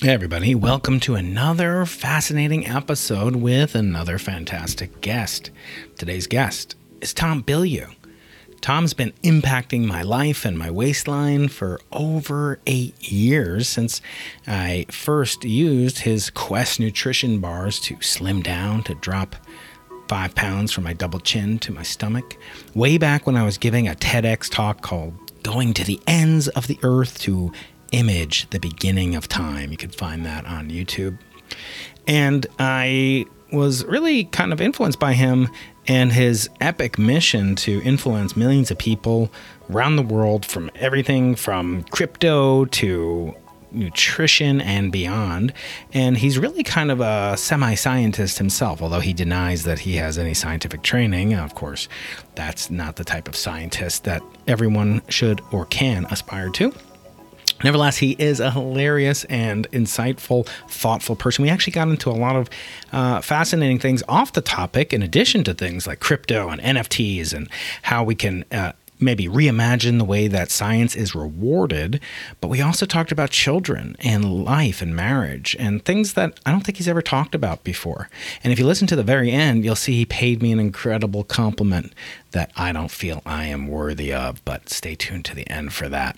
Hey, everybody. Welcome to another fascinating episode with another fantastic guest. Today's guest is Tom Bilyeu. Tom's been impacting my life and my waistline for over eight years since I first used his Quest nutrition bars to slim down, to drop five pounds from my double chin to my stomach. Way back when I was giving a TEDx talk called Going to the Ends of the Earth to image the beginning of time. You can find that on YouTube. And I was really kind of influenced by him and his epic mission to influence millions of people around the world from everything from crypto to nutrition and beyond. And he's really kind of a semi scientist himself, although he denies that he has any scientific training. Of course, that's not the type of scientist that everyone should or can aspire to. Nevertheless, he is a hilarious and insightful, thoughtful person. We actually got into a lot of uh, fascinating things off the topic, in addition to things like crypto and NFTs and how we can. Uh, maybe reimagine the way that science is rewarded, but we also talked about children and life and marriage and things that I don't think he's ever talked about before. And if you listen to the very end, you'll see he paid me an incredible compliment that I don't feel I am worthy of, but stay tuned to the end for that.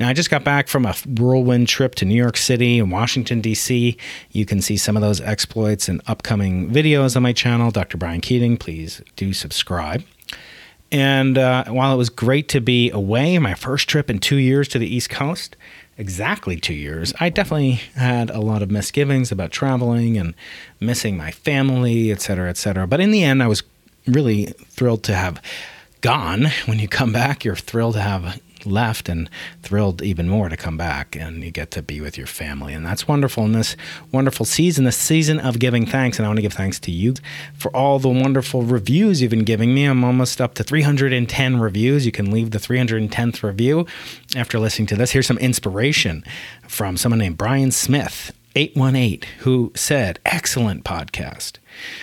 Now, I just got back from a whirlwind trip to New York City and Washington, D.C. You can see some of those exploits in upcoming videos on my channel, Dr. Brian Keating. Please do subscribe. And uh, while it was great to be away, my first trip in two years to the East Coast, exactly two years, I definitely had a lot of misgivings about traveling and missing my family, et cetera, et cetera. But in the end, I was really thrilled to have gone. When you come back, you're thrilled to have left and thrilled even more to come back and you get to be with your family. And that's wonderful in this wonderful season, the season of giving thanks. And I want to give thanks to you for all the wonderful reviews you've been giving me. I'm almost up to 310 reviews. You can leave the 310th review after listening to this. Here's some inspiration from someone named Brian Smith. 818 who said, Excellent podcast.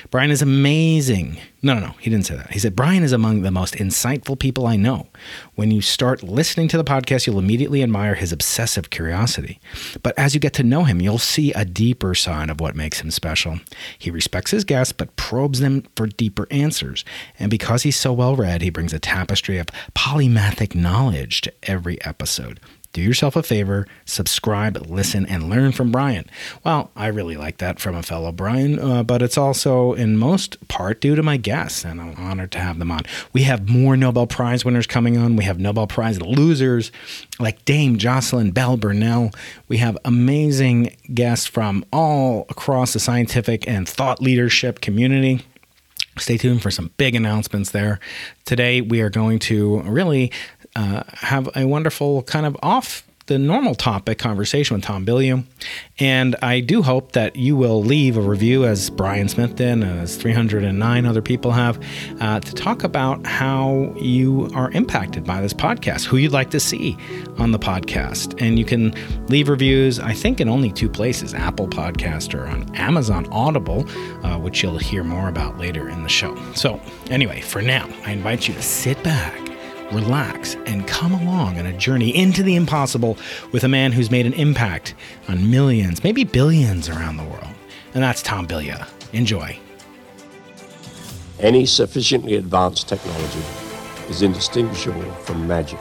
Brian is amazing. No, no, no, he didn't say that. He said, Brian is among the most insightful people I know. When you start listening to the podcast, you'll immediately admire his obsessive curiosity. But as you get to know him, you'll see a deeper side of what makes him special. He respects his guests, but probes them for deeper answers. And because he's so well read, he brings a tapestry of polymathic knowledge to every episode do yourself a favor, subscribe, listen, and learn from Brian. Well, I really like that from a fellow Brian, uh, but it's also in most part due to my guests, and I'm honored to have them on. We have more Nobel Prize winners coming on. We have Nobel Prize losers like Dame Jocelyn Bell Burnell. We have amazing guests from all across the scientific and thought leadership community. Stay tuned for some big announcements there. Today, we are going to really uh, have a wonderful kind of off the normal topic conversation with Tom Bilyeu. And I do hope that you will leave a review, as Brian Smith did, as 309 other people have, uh, to talk about how you are impacted by this podcast, who you'd like to see on the podcast. And you can leave reviews, I think, in only two places Apple Podcast or on Amazon Audible, uh, which you'll hear more about later in the show. So, anyway, for now, I invite you to sit back relax, and come along on a journey into the impossible with a man who's made an impact on millions, maybe billions around the world. And that's Tom Bilyeu. Enjoy. Any sufficiently advanced technology is indistinguishable from magic.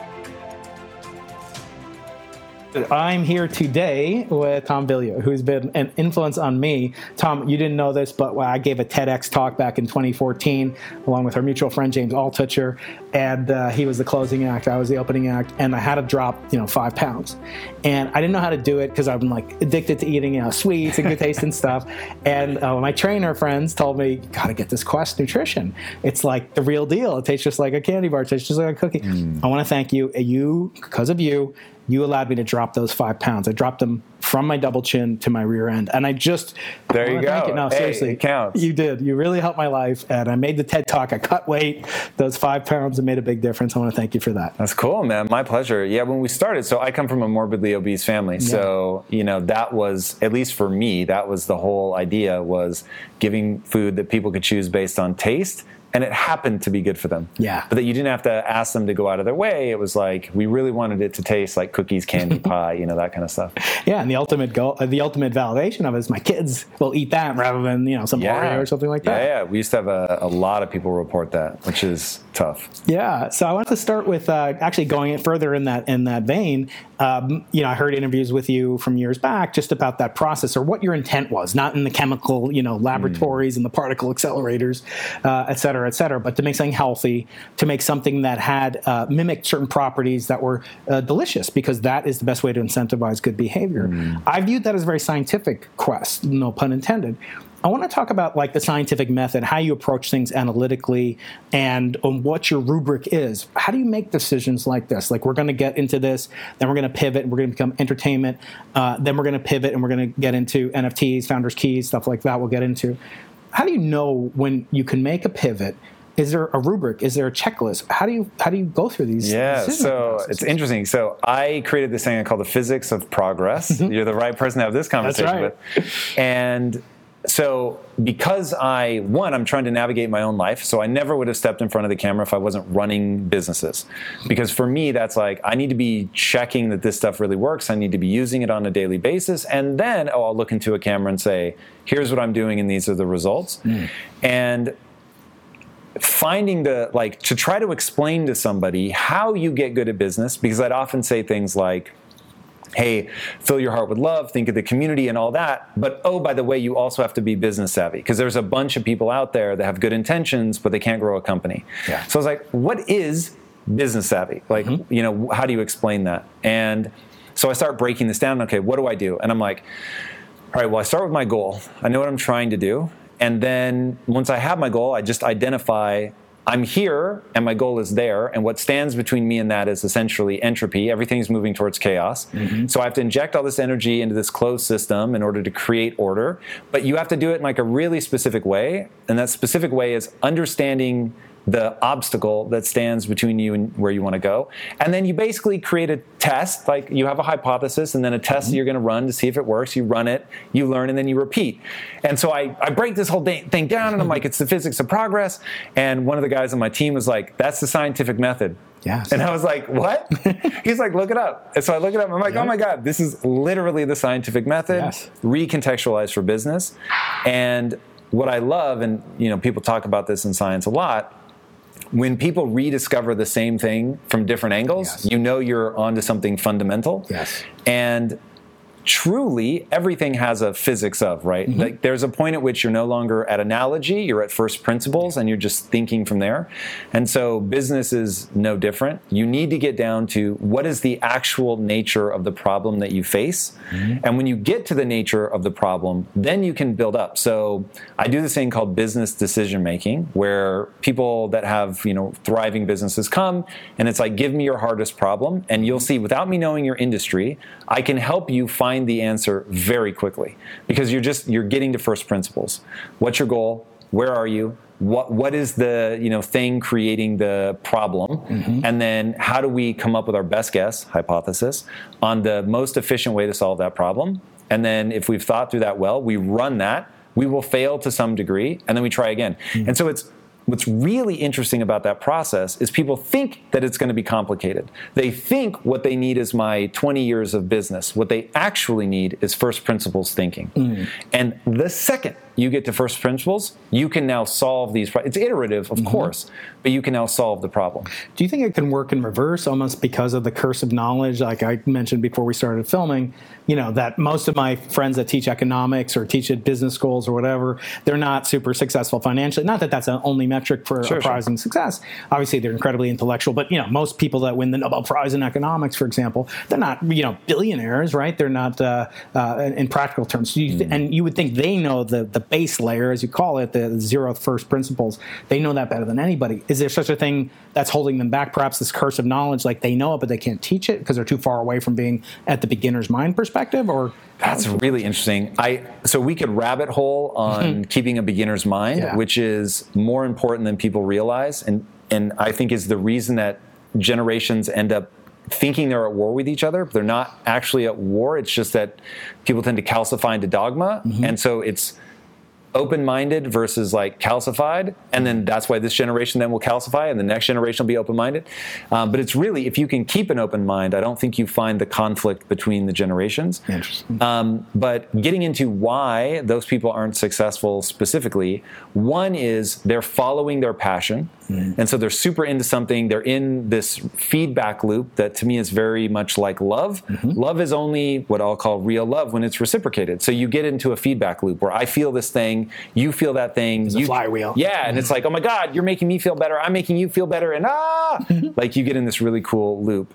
I'm here today with Tom Bilyeu, who's been an influence on me. Tom, you didn't know this, but I gave a TEDx talk back in 2014 along with our mutual friend James Altucher, and uh, he was the closing act. I was the opening act, and I had to drop, you know, five pounds, and I didn't know how to do it because I'm like addicted to eating, you know, sweets and good taste and stuff. And uh, my trainer friends told me, "Got to get this Quest Nutrition. It's like the real deal. It tastes just like a candy bar. It tastes just like a cookie." Mm. I want to thank you. You, because of you, you allowed me to drop those five pounds. I dropped them from my double chin to my rear end, and I just there you go. No, hey, seriously, it counts. You did. You really helped my life, and I made the TED Talk. I cut weight. Those five pounds have made a big difference. I want to thank you for that. That's cool, man. My pleasure. Yeah, when we started, so I come from a morbidly obese family, yeah. so you know that was at least for me, that was the whole idea was giving food that people could choose based on taste and it happened to be good for them. Yeah. But that you didn't have to ask them to go out of their way. It was like we really wanted it to taste like cookies, candy, pie, you know, that kind of stuff. Yeah, and the ultimate goal, uh, the ultimate validation of it is my kids will eat that rather than you know some Yeah. Oreo or something like that. Yeah, yeah. We used to have a, a lot of people report that, which is tough. Yeah, so I wanted to start with uh, actually going further in that in that vein. Um, you know, I heard interviews with you from years back just about that process or what your intent was, not in the chemical, you know, laboratories and the particle accelerators, uh, et cetera, et cetera, but to make something healthy, to make something that had uh, mimicked certain properties that were uh, delicious, because that is the best way to incentivize good behavior. I viewed that as a very scientific quest, no pun intended. I want to talk about like the scientific method, how you approach things analytically, and um, what your rubric is. How do you make decisions like this? Like we're going to get into this, then we're going to pivot, and we're going to become entertainment, uh, then we're going to pivot, and we're going to get into NFTs, founders keys, stuff like that. We'll get into. How do you know when you can make a pivot? Is there a rubric? Is there a checklist? How do you how do you go through these? Yeah, so processes? it's interesting. So I created this thing I call the physics of progress. You're the right person to have this conversation Mm-hmm. right. with. And so because I one, I'm trying to navigate my own life, so I never would have stepped in front of the camera if I wasn't running businesses. Because for me, that's like I need to be checking that this stuff really works. I need to be using it on a daily basis, and then oh, I'll look into a camera and say, "Here's what I'm doing, and these are the results." Hmm. And finding the like to try to explain to somebody how you get good at business because I'd often say things like hey fill your heart with love think of the community and all that but oh by the way you also have to be business savvy because there's a bunch of people out there that have good intentions but they can't grow a company Yeah. so I was like what is business savvy like mm-hmm. you know how do you explain that and so I start breaking this down okay what do I do and I'm like all right, well, I start with my goal. I know what I'm trying to do. And then once I have my goal, I just identify I'm here and my goal is there. And what stands between me and that is essentially entropy. Everything's moving towards chaos. Mm-hmm. So I have to inject all this energy into this closed system in order to create order. But you have to do it in like a really specific way. And that specific way is understanding the obstacle that stands between you and where you want to go. And then you basically create a test, like you have a hypothesis and then a test that mm-hmm. you're going to run to see if it works. You run it, you learn, and then you repeat. And so I, I break this whole thing down and I'm like, it's the physics of progress. And one of the guys on my team was like, that's the scientific method. Yes. And I was like, what? He's like, look it up. And so I look it up. I'm like, oh Yeah. oh my God, this is literally the scientific method, Yes. recontextualized for business. And what I love, and you know, people talk about this in science a lot, when people rediscover the same thing from different angles, Yes. you know you're onto something fundamental. Yes. And truly everything has a physics of right? Mm-hmm. like there's a point at which you're no longer at analogy you're at first principles and you're just thinking from there. And so business is no different. You need to get down to what is the actual nature of the problem that you face. Mm-hmm. and when you get to the nature of the problem then you can build up. So i do this thing called business decision making where people that have you know thriving businesses come and it's like give me your hardest problem and you'll see without me knowing your industry i can help you find the answer very quickly because you're just you're getting to first principles. What's your goal? Where are you? What what is the you know thing creating the problem? Mm-hmm. And then how do we come up with our best guess hypothesis on the most efficient way to solve that problem? And then if we've thought through that well we run that we will fail to some degree and then we try again. Mm-hmm. And so it's what's really interesting about that process is people think that it's going to be complicated. They think what they need is my 20 years of business. What they actually need is first principles thinking. Mm. And the second you get to first principles, you can now solve these. Pro- it's iterative, of course, but you can now solve the problem. Do you think it can work in reverse almost because of the curse of knowledge? Like I mentioned before we started filming, you know, that most of my friends that teach economics or teach at business schools or whatever, they're not super successful financially. Not that that's the only metric for Sure, a sure. in success. Obviously, they're incredibly intellectual, but, you know, most people that win the Nobel Prize in economics, for example, they're not, you know, billionaires, right? They're not, uh, uh, in, practical terms. So you, And you would think they know the, the base layer, as you call it, the zero first principles. They know that better than anybody. Is there such a thing that's holding them back? Perhaps this curse of knowledge, like they know it, but they can't teach it because they're too far away from being at the beginner's mind perspective? Or That's really interesting. I so we could rabbit hole on keeping a beginner's mind, Yeah. which is more important than people realize, and and I think is the reason that generations end up thinking they're at war with each other, but they're not actually at war. It's just that people tend to calcify into dogma, mm-hmm. and so it's open-minded versus like calcified and then that's why this generation then will calcify and the next generation will be open-minded. Um, but it's really if you can keep an open mind i don't think you find the conflict between the generations. Interesting. um, but getting into why those people aren't successful specifically one is they're following their passion Mm-hmm. and so they're super into something. They're in this feedback loop that to me is very much like love. Mm-hmm. Love is only what i'll call real love when it's reciprocated. So you get into a feedback loop where i feel this thing you feel that thing a you, flywheel. yeah and it's like oh my god you're making me feel better. I'm making you feel better. And ah! Like you get in this really cool loop.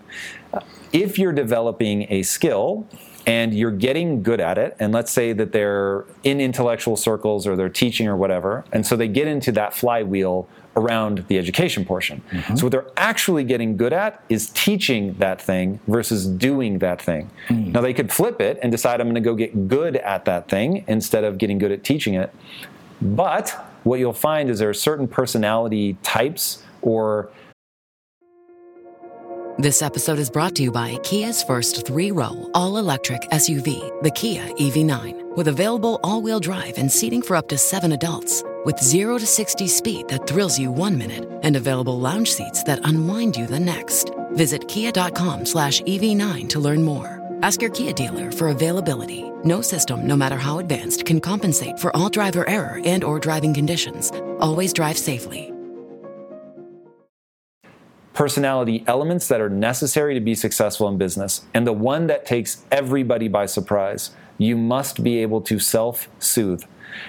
Uh, if you're developing a skill and you're getting good at it, and let's say that they're in intellectual circles or they're teaching or whatever, and so they get into that flywheel around the education portion. Mm-hmm. So, what they're actually getting good at is teaching that thing versus doing that thing. Mm. Now, they could flip it and decide, I'm going to go get good at that thing instead of getting good at teaching it. But what you'll find is there are certain personality types or This episode is brought to you by Kia's first three row, all electric SUV, the Kia EV9, with available all wheel drive and seating for up to seven adults. With 0 to 60 speed that thrills you one minute and available lounge seats that unwind you the next. Visit kia.com slash EV9 to learn more. Ask your Kia dealer for availability. No system, no matter how advanced, can compensate for all driver error and or driving conditions. Always drive safely. personality elements that are necessary to be successful in business. And the one that takes everybody by surprise, you must be able to self soothe.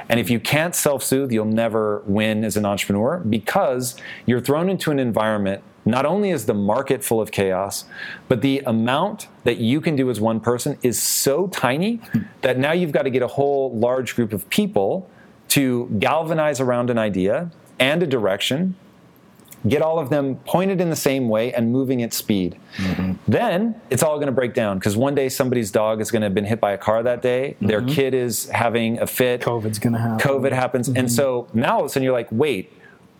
And if you can't self soothe, you'll never win as an entrepreneur because you're thrown into an environment. Not only is the market full of chaos, but the amount that you can do as one person is so tiny hmm. that now you've got to get a whole large group of people to galvanize around an idea and a direction get all of them pointed in the same way and moving at speed. Mm-hmm. Then it's all going to break down because one day somebody's dog is going to have been hit by a car that day. Their mm-hmm. kid is having a fit. COVID's going to happen. COVID happens. And mm-hmm. so now all of a sudden you're like, wait,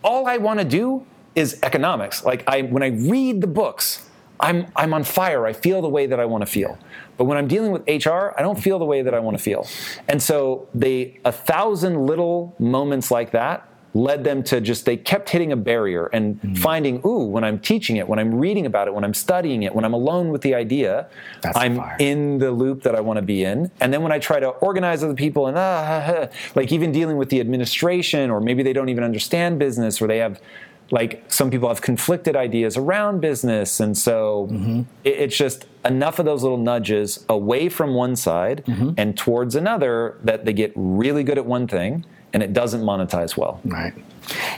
all I want to do is economics. Like I when I read the books, I'm I'm on fire. I feel the way that I want to feel. But when I'm dealing with HR, I don't feel the way that I want to feel. And so they a thousand little moments like that led them to just they kept hitting a barrier and hmm. finding ooh when i'm teaching it when i'm reading about it when i'm studying it when i'm alone with the idea That's i'm fire. in the loop that i want to be in. And then when i try to organize other people and ah, like even dealing with the administration or maybe they don't even understand business or they have like some people have conflicted ideas around business and so mm-hmm. it, it's just enough of those little nudges away from one side mm-hmm. and towards another that they get really good at one thing and it doesn't monetize well Right.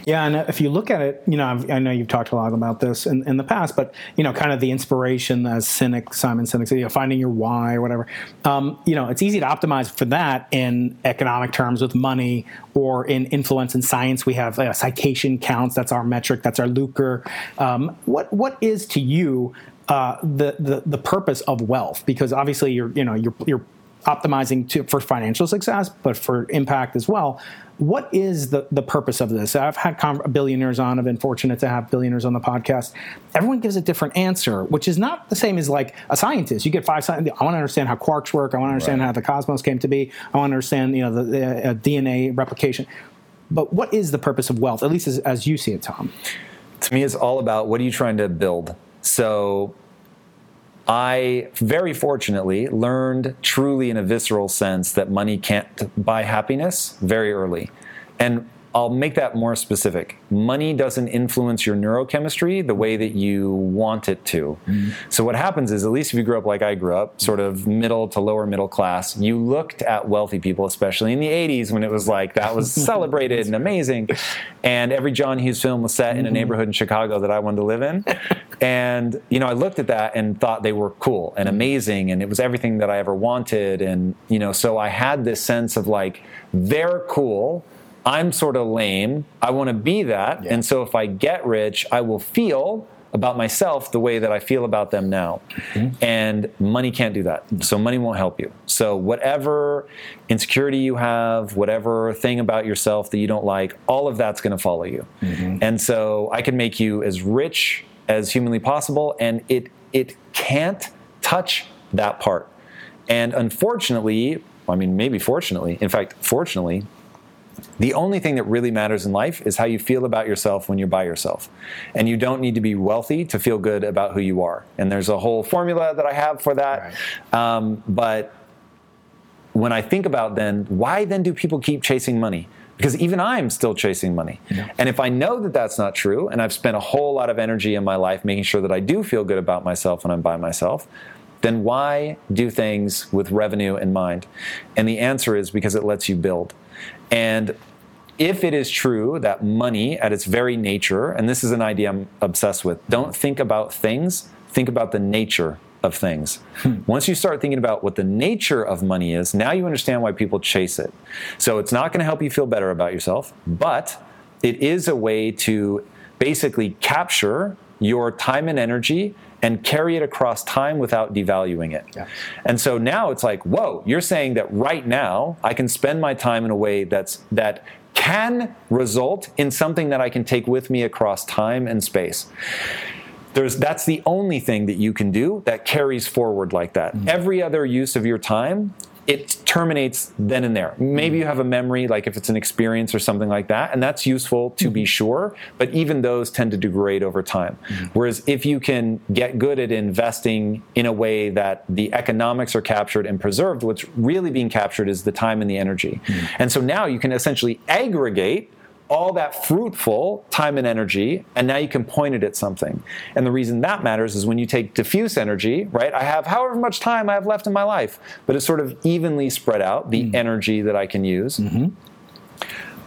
Yeah, and if you look at it, you know, I've, I know you've talked a lot about this in, in the past, but you know, kind of the inspiration as Sinek, Simon Sinek, said, you know, finding your why or whatever. Um, you know, it's easy to optimize for that in economic terms with money or in influence in science. We have uh, citation counts. That's our metric. That's our lucre. Um, what what is to you uh, the, the the purpose of wealth? Because obviously, you're you know you're you're optimizing to, for financial success, but for impact as well. What is the, the purpose of this? I've had con- billionaires on. I've been fortunate to have billionaires on the podcast. Everyone gives a different answer, which is not the same as like a scientist. You get five. I want to understand how quarks work. I want to understand Right. how the cosmos came to be. I want to understand you know the, the uh, DNA replication. But what is the purpose of wealth, at least as, as you see it, Tom? to me it's all about what are you trying to build so i very fortunately learned truly in a visceral sense that money can't buy happiness very early. And i'll make that more specific. Money doesn't influence your neurochemistry the way that you want it to. Mm-hmm. So what happens is at least if you grew up like i grew up sort of middle to lower middle class you looked at wealthy people especially in the 80s when it was like that was celebrated and amazing. And every john hughes film was set in a mm-hmm. neighborhood in chicago that i wanted to live in. And you know i looked at that and thought they were cool and mm-hmm. amazing and it was everything that i ever wanted. And you know so i had this sense of like they're cool i'm sort of lame i want to be that and so if i get rich i will feel about myself the way that I feel about them now. Mm-hmm. And money can't do that. So money won't help you. So whatever insecurity you have, whatever thing about yourself that you don't like, all of that's going to follow you. Mm-hmm. And so I can make you as rich as humanly possible and it it can't touch that part. And unfortunately, I mean maybe fortunately, in fact fortunately, The only thing that really matters in life is how you feel about yourself when you're by yourself. And you don't need to be wealthy to feel good about who you are. And there's a whole formula that I have for that. Right. Um, but when I think about then, why then do people keep chasing money? Because even I'm still chasing money. Yeah. And if I know that that's not true, and I've spent a whole lot of energy in my life making sure that I do feel good about myself when I'm by myself, then why do things with revenue in mind? And the answer is because it lets you build. And if it is true that money, at its very nature, and this is an idea I'm obsessed with, don't think about things, think about the nature of things. Hmm. Once you start thinking about what the nature of money is, now you understand why people chase it. So it's not going to help you feel better about yourself, but it is a way to basically capture your time and energy and carry it across time without devaluing it. Yeah. And so now it's like, whoa, you're saying that right now I can spend my time in a way that's that can result in something that I can take with me across time and space. There's, that's the only thing that you can do that carries forward like that. Mm-hmm. Every other use of your time it terminates then and there. Maybe you have a memory, like if it's an experience or something like that, and that's useful to be mm-hmm. sure, but even those tend to degrade over time. Mm-hmm. Whereas if you can get good at investing in a way that the economics are captured and preserved, what's really being captured is the time and the energy. Mm-hmm. And so now you can essentially aggregate all that fruitful time and energy, and now you can point it at something. And the reason that matters is when you take diffuse energy, right? I have however much time I have left in my life, but it's sort of evenly spread out, the mm. energy that I can use. Mm-hmm.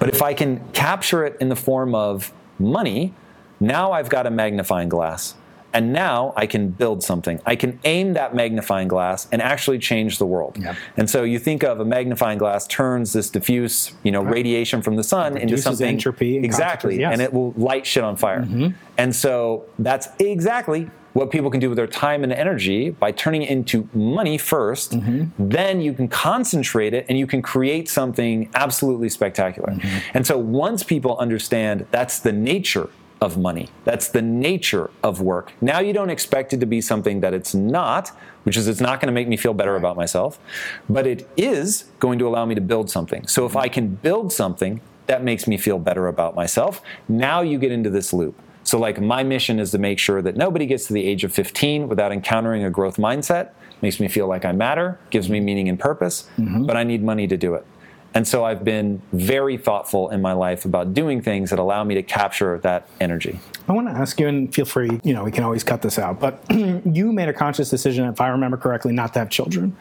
But if I can capture it in the form of money, now I've got a magnifying glass. And now I can build something. I can aim that magnifying glass and actually change the world. Yep. And so you think of a magnifying glass turns this diffuse, you know, right. radiation from the sun into something entropy exactly, yes. and it will light shit on fire. Mm-hmm. And so that's exactly what people can do with their time and energy by turning it into money 1st mm-hmm. then you can concentrate it and you can create something absolutely spectacular. Mm-hmm. And so once people understand that's the nature of money. That's the nature of work. Now you don't expect it to be something that it's not, which is it's not going to make me feel better about myself, but it is going to allow me to build something. So if I can build something, that makes me feel better about myself. Now you get into this loop. So, like, my mission is to make sure that nobody gets to the age of 15 without encountering a growth mindset. Makes me feel like I matter, gives me meaning and purpose, mm-hmm. but I need money to do it. And so I've been very thoughtful in my life about doing things that allow me to capture that energy. I want to ask you, and feel free, you know, we can always cut this out, but you made a conscious decision, if I remember correctly, not to have children.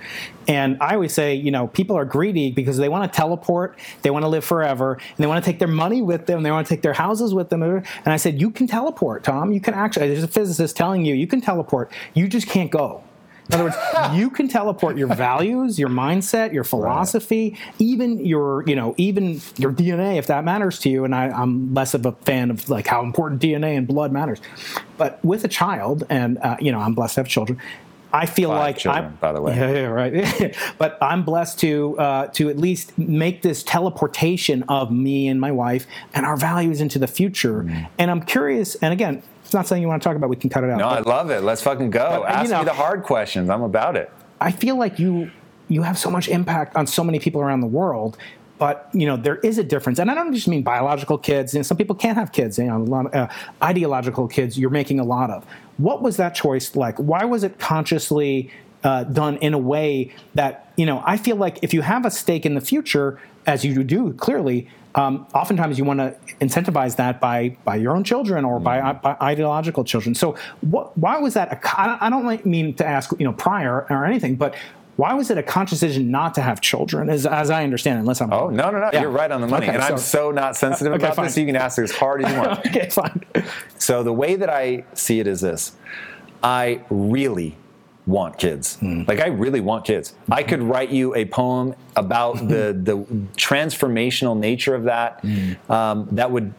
And I always say, you know, people are greedy because they want to teleport, they want to live forever, and they want to take their money with them, they want to take their houses with them. And I said, you can teleport, Tom. You can actually, there's a physicist telling you, you can teleport. You just can't go. In other words, you can teleport your values, your mindset, your philosophy, right. even your, you know, even your DNA if that matters to you. And I, am less of a fan of like how important DNA and blood matters. But with a child, and uh, you know, I'm blessed to have children. I feel Five like children, I'm, by the way, yeah, yeah right. but I'm blessed to uh, to at least make this teleportation of me and my wife and our values into the future. Mm. And I'm curious. And again, it's not something you want to talk about. We can cut it out. No, but, I love it. Let's fucking go. But, Ask you know, me the hard questions. I'm about it. I feel like you you have so much impact on so many people around the world. But you know there is a difference, and I don't just mean biological kids. You know, some people can't have kids. You know, a lot of, uh, ideological kids. You're making a lot of. What was that choice like? Why was it consciously uh, done in a way that you know? I feel like if you have a stake in the future, as you do clearly, um, oftentimes you want to incentivize that by by your own children or by, mm-hmm. by ideological children. So what, why was that? A, I don't mean to ask you know prior or anything, but why was it a conscious decision not to have children, as, as I understand it, unless I'm Oh, no, no, no. Yeah. You're right on the money. Okay, and so, I'm so not sensitive okay, about fine. this, so you can ask as hard as you want. okay, fine. So the way that I see it is this I really want kids. Mm. Like I really want kids. Mm-hmm. I could write you a poem about the the transformational nature of that. Mm. Um, that would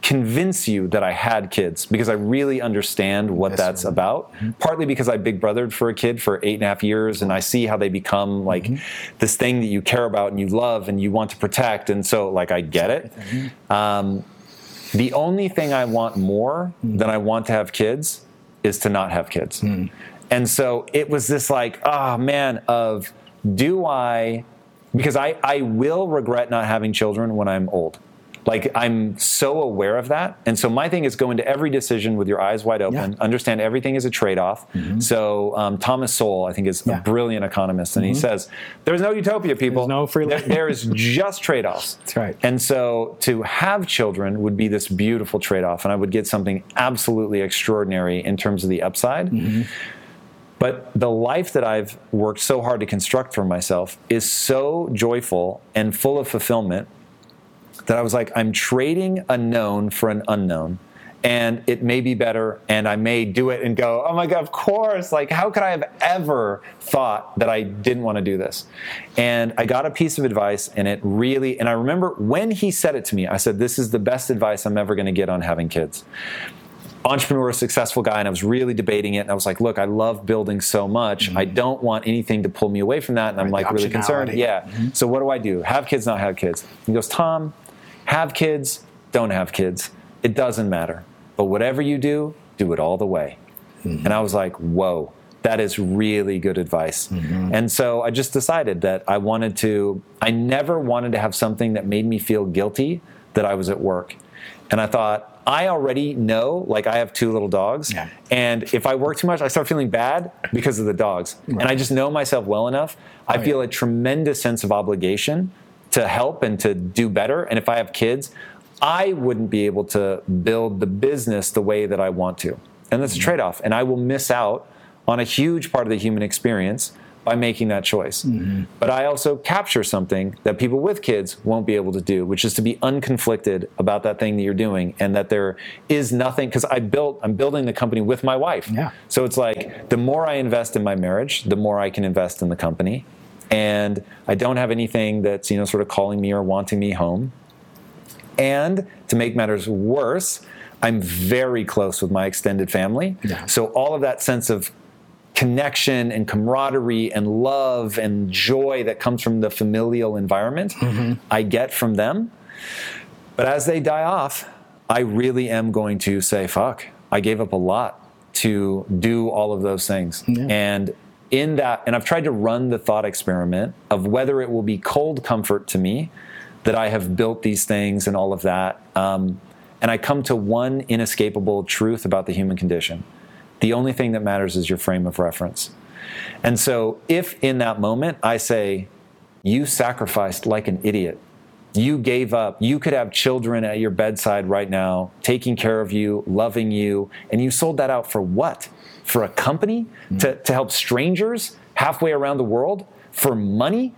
convince you that I had kids because I really understand what that's, that's about. Mm-hmm. Partly because I big brothered for a kid for eight and a half years and I see how they become like mm-hmm. this thing that you care about and you love and you want to protect. And so like I get it. Mm-hmm. Um, the only thing I want more mm. than I want to have kids is to not have kids. And so it was this like, oh man, of do I because I, I will regret not having children when I'm old. Like I'm so aware of that. And so my thing is go into every decision with your eyes wide open, Yeah. understand everything is a trade off. So um, Thomas Sowell, I think, is Yeah. a brilliant economist. And he says, there's no utopia, people. There's no free There- there is just trade offs. That's right. And so to have children would be this beautiful trade off. And I would get something absolutely extraordinary in terms of the upside. Mm-hmm. But the life that I've worked so hard to construct for myself is so joyful and full of fulfillment that I was like, I'm trading a known for an unknown. And it may be better, and I may do it and go, oh my God, of course. Like, how could I have ever thought that I didn't want to do this? And I got a piece of advice, and it really, and I remember when he said it to me, I said, This is the best advice I'm ever going to get on having kids entrepreneur, successful guy, and I was really debating it. And I was like, look, I love building so much. I don't want anything to pull me away from that. And I'm Mm-hmm. Like really concerned. optionality. Mm-hmm. Yeah. So what do I do? Have kids, not have kids? He goes, Tom, have kids, don't have kids. It doesn't matter. But whatever you do, do it all the way. Mm-hmm. And I was like, whoa. That is really good advice. Mm-hmm. And so I just decided that I wanted to, I never wanted to have something that made me feel guilty that I was at work. And I thought, I already know, like I have two little dogs. Yeah. And if I work too much, I start feeling bad because of the dogs. And I just know myself well enough. I Oh, feel yeah. a tremendous sense of obligation to help and to do better. And if I have kids, I wouldn't be able to build the business the way that I want to. And that's a mm-hmm. trade off. And I will miss out on a huge part of the human experience by making that choice. Mm-hmm. But I also capture something that people with kids won't be able to do, which is to be unconflicted about that thing that you're doing and that there is nothing because I built I'm building the company with my wife. Yeah. So it's like the more I invest in my marriage, the more I can invest in the company. And I don't have anything that's, you know, sort of calling me or wanting me home. And to make matters worse, I'm very close with my extended family. Yeah. So all of that sense of connection and camaraderie and love and joy that comes from the familial environment, I get from them. But as they die off, I really am going to say, fuck, I gave up a lot to do all of those things. And in that, and I've tried to run the thought experiment of whether it will be cold comfort to me that I have built these things and all of that. Um, and I come to one inescapable truth about the human condition. The only thing that matters is your frame of reference. And so, if in that moment I say, you sacrificed like an idiot, you gave up, you could have children at your bedside right now, taking care of you, loving you, and you sold that out for what? For a company? Mm-hmm. To, to help strangers halfway around the world? For money?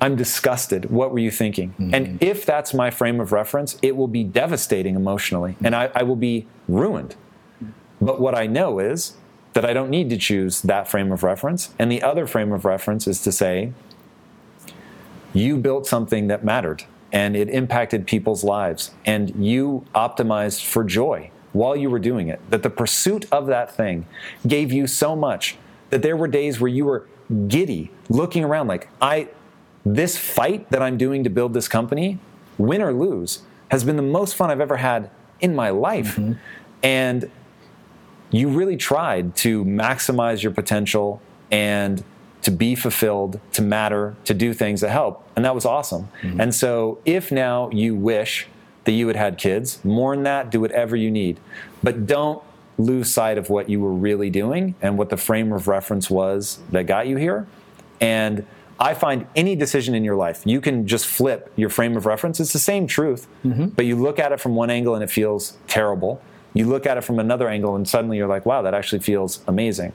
I'm disgusted. What were you thinking? Mm-hmm. And if that's my frame of reference, it will be devastating emotionally, and mm-hmm. I, I will be ruined. But what I know is that I don't need to choose that frame of reference. And the other frame of reference is to say, you built something that mattered and it impacted people's lives, and you optimized for joy while you were doing it. That the pursuit of that thing gave you so much that there were days where you were giddy, looking around like, I, this fight that I'm doing to build this company, win or lose, has been the most fun I've ever had in my life. Mm-hmm. And you really tried to maximize your potential and to be fulfilled, to matter, to do things that help. And that was awesome. Mm-hmm. And so if now you wish that you had had kids, mourn that, do whatever you need. But don't lose sight of what you were really doing and what the frame of reference was that got you here. And I find any decision in your life, you can just flip your frame of reference. It's the same truth, mm-hmm. but you look at it from one angle and it feels terrible. You look at it from another angle and suddenly you're like, wow, that actually feels amazing.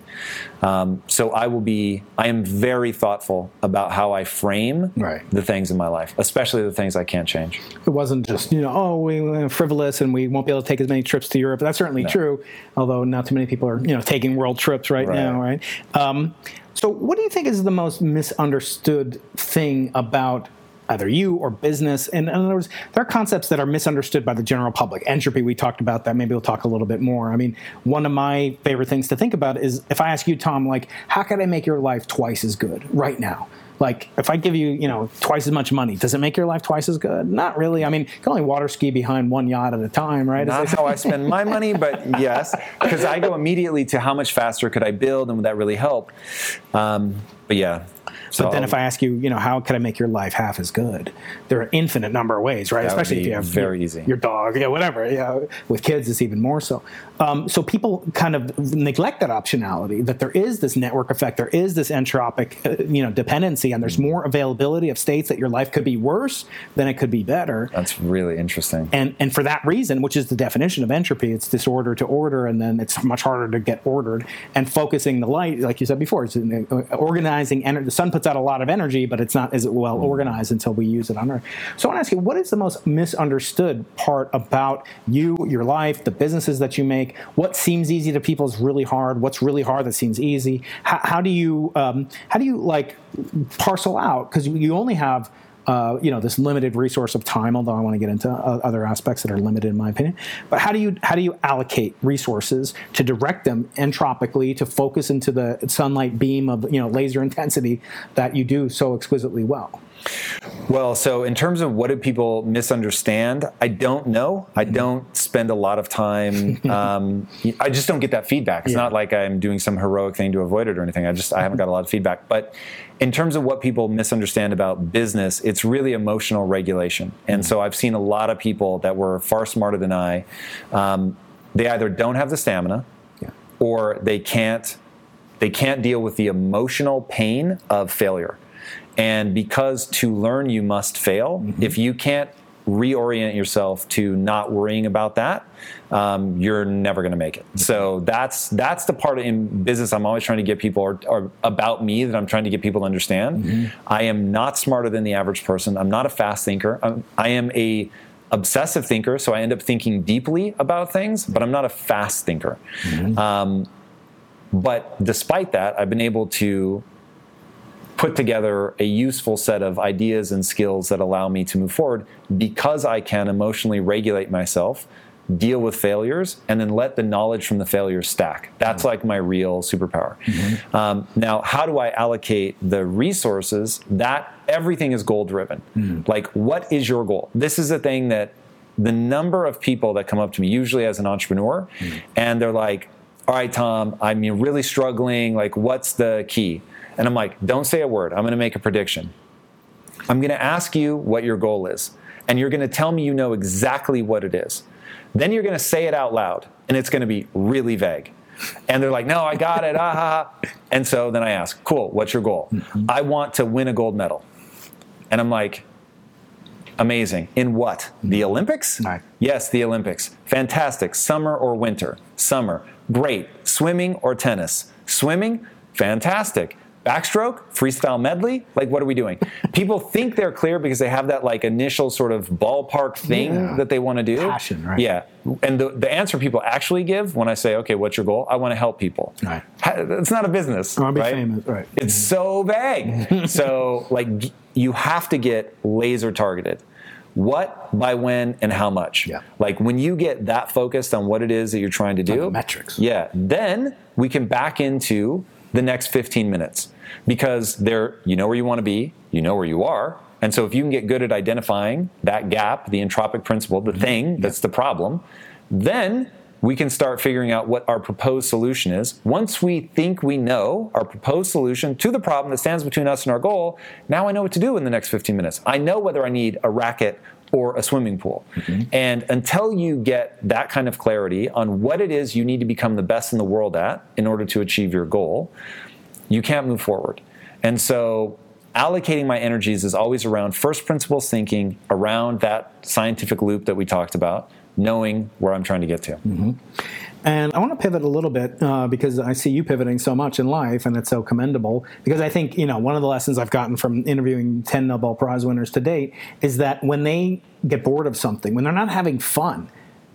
Um, so I will be, I am very thoughtful about how I frame Right. the things in my life, especially the things I can't change. It wasn't just, you know, oh, we're frivolous and we won't be able to take as many trips to Europe. That's certainly true, although not too many people are, you know, taking world trips right, Right. now, right? Um, so, what do you think is the most misunderstood thing about either you or business? And in other words, there are concepts that are misunderstood by the general public. Entropy, we talked about that. Maybe we'll talk a little bit more. I mean, one of my favorite things to think about is if I ask you, Tom, like, how can I make your life twice as good right now? Like, if I give you, you know, twice as much money, does it make your life twice as good? Not really. I mean, you can only water ski behind one yacht at a time, right? Not how I spend my money, but yes, because I go immediately to how much faster could I build and would that really help? Um, but yeah, So but then if I ask you, you know, how can I make your life half as good? There are an infinite number of ways, right? Especially if you have very your, easy. your dog, yeah, whatever. Yeah, with kids, it's even more so. Um, so people kind of neglect that optionality that there is this network effect, there is this entropic, uh, you know, dependency, and there's Mm-hmm. more availability of states that your life could be worse than it could be better. that's really interesting. And and for that reason, which is the definition of entropy, it's disorder to order, and then it's much harder to get ordered. And focusing the light, like you said before, it's uh, organizing. Ener- the sun puts out a lot of energy, but it's not as well organized until we use it on Earth. So I want to ask you, what is the most misunderstood part about you, your life, the businesses that you make? What seems easy to people is really hard. What's really hard that seems easy? How, how do you um, how do you like parcel out? Because you only have uh, you know this limited resource of time. Although I want to get into uh, other aspects that are limited in my opinion. But how do you how do you allocate resources to direct them entropically to focus into the sunlight beam of you know laser intensity that you do so exquisitely well? Well, so in terms of what do people misunderstand, I don't know. I Mm-hmm. don't spend a lot of time. Um, I just don't get that feedback. It's Yeah. not like I'm doing some heroic thing to avoid it or anything. I just I haven't got a lot of feedback. But in terms of what people misunderstand about business, it's really emotional regulation. And so I've seen a lot of people that were far smarter than I. Um, they either don't have the stamina, Yeah. or they can't they can't deal with the emotional pain of failure. And because to learn you must fail, if you can't reorient yourself to not worrying about that, um, you're never going to make it. So that's that's the part in business I'm always trying to get people, or, or about me that I'm trying to get people to understand. I am not smarter than the average person. I'm not a fast thinker. I'm, I am a obsessive thinker, so I end up thinking deeply about things, but I'm not a fast thinker. Um, but despite that, I've been able to put together a useful set of ideas and skills that allow me to move forward because I can emotionally regulate myself, deal with failures, and then let the knowledge from the failures stack. That's like my real superpower. Mm-hmm. Um, now, how do I allocate the resources? That everything is goal driven. Mm. Like, what is your goal? This is a thing that the number of people that come up to me, usually as an entrepreneur, mm. and they're like, all right, Tom, I'm really struggling. Like, what's the key? And I'm like, don't say a word. I'm going to make a prediction. I'm going to ask you what your goal is. And you're going to tell me you know exactly what it is. Then you're going to say it out loud, and it's going to be really vague. And they're like, no, I got it. Ah, ha, ha. And so then I ask, cool, what's your goal? I want to win a gold medal. And I'm like, amazing. In what? The Olympics? Right. Yes, the Olympics. Fantastic. Summer or winter? Summer. Great. Swimming or tennis? Swimming? Fantastic. Backstroke? Freestyle medley? Like, what are we doing? People think they're clear because they have that like initial sort of ballpark thing Yeah. that they want to do. Passion, right. Yeah. And the, the answer people actually give when I say, okay, what's your goal? I want to help people. Right. It's not a business. I wanna be right? famous, right. It's so vague. so, like, you have to get laser targeted. What, by when, and how much. Yeah. Like, when you get that focused on what it is that you're trying to do, metrics. Yeah. Then we can back into the next 15 minutes because there, you know where you want to be, you know where you are. And so, if you can get good at identifying that gap, the entropic principle, Mm-hmm. the thing that's the problem, then we can start figuring out what our proposed solution is. Once we think we know our proposed solution to the problem that stands between us and our goal, now I know what to do in the next 15 minutes. I know whether I need a racket or a swimming pool. Mm-hmm. And until you get that kind of clarity on what it is you need to become the best in the world at in order to achieve your goal, you can't move forward. And so allocating my energies is always around first principles thinking, around that scientific loop that we talked about, knowing where I'm trying to get to. Mm-hmm. And I want to pivot a little bit uh, because I see you pivoting so much in life, and it's so commendable. Because I think you know one of the lessons I've gotten from interviewing ten Nobel Prize winners to date is that when they get bored of something, when they're not having fun,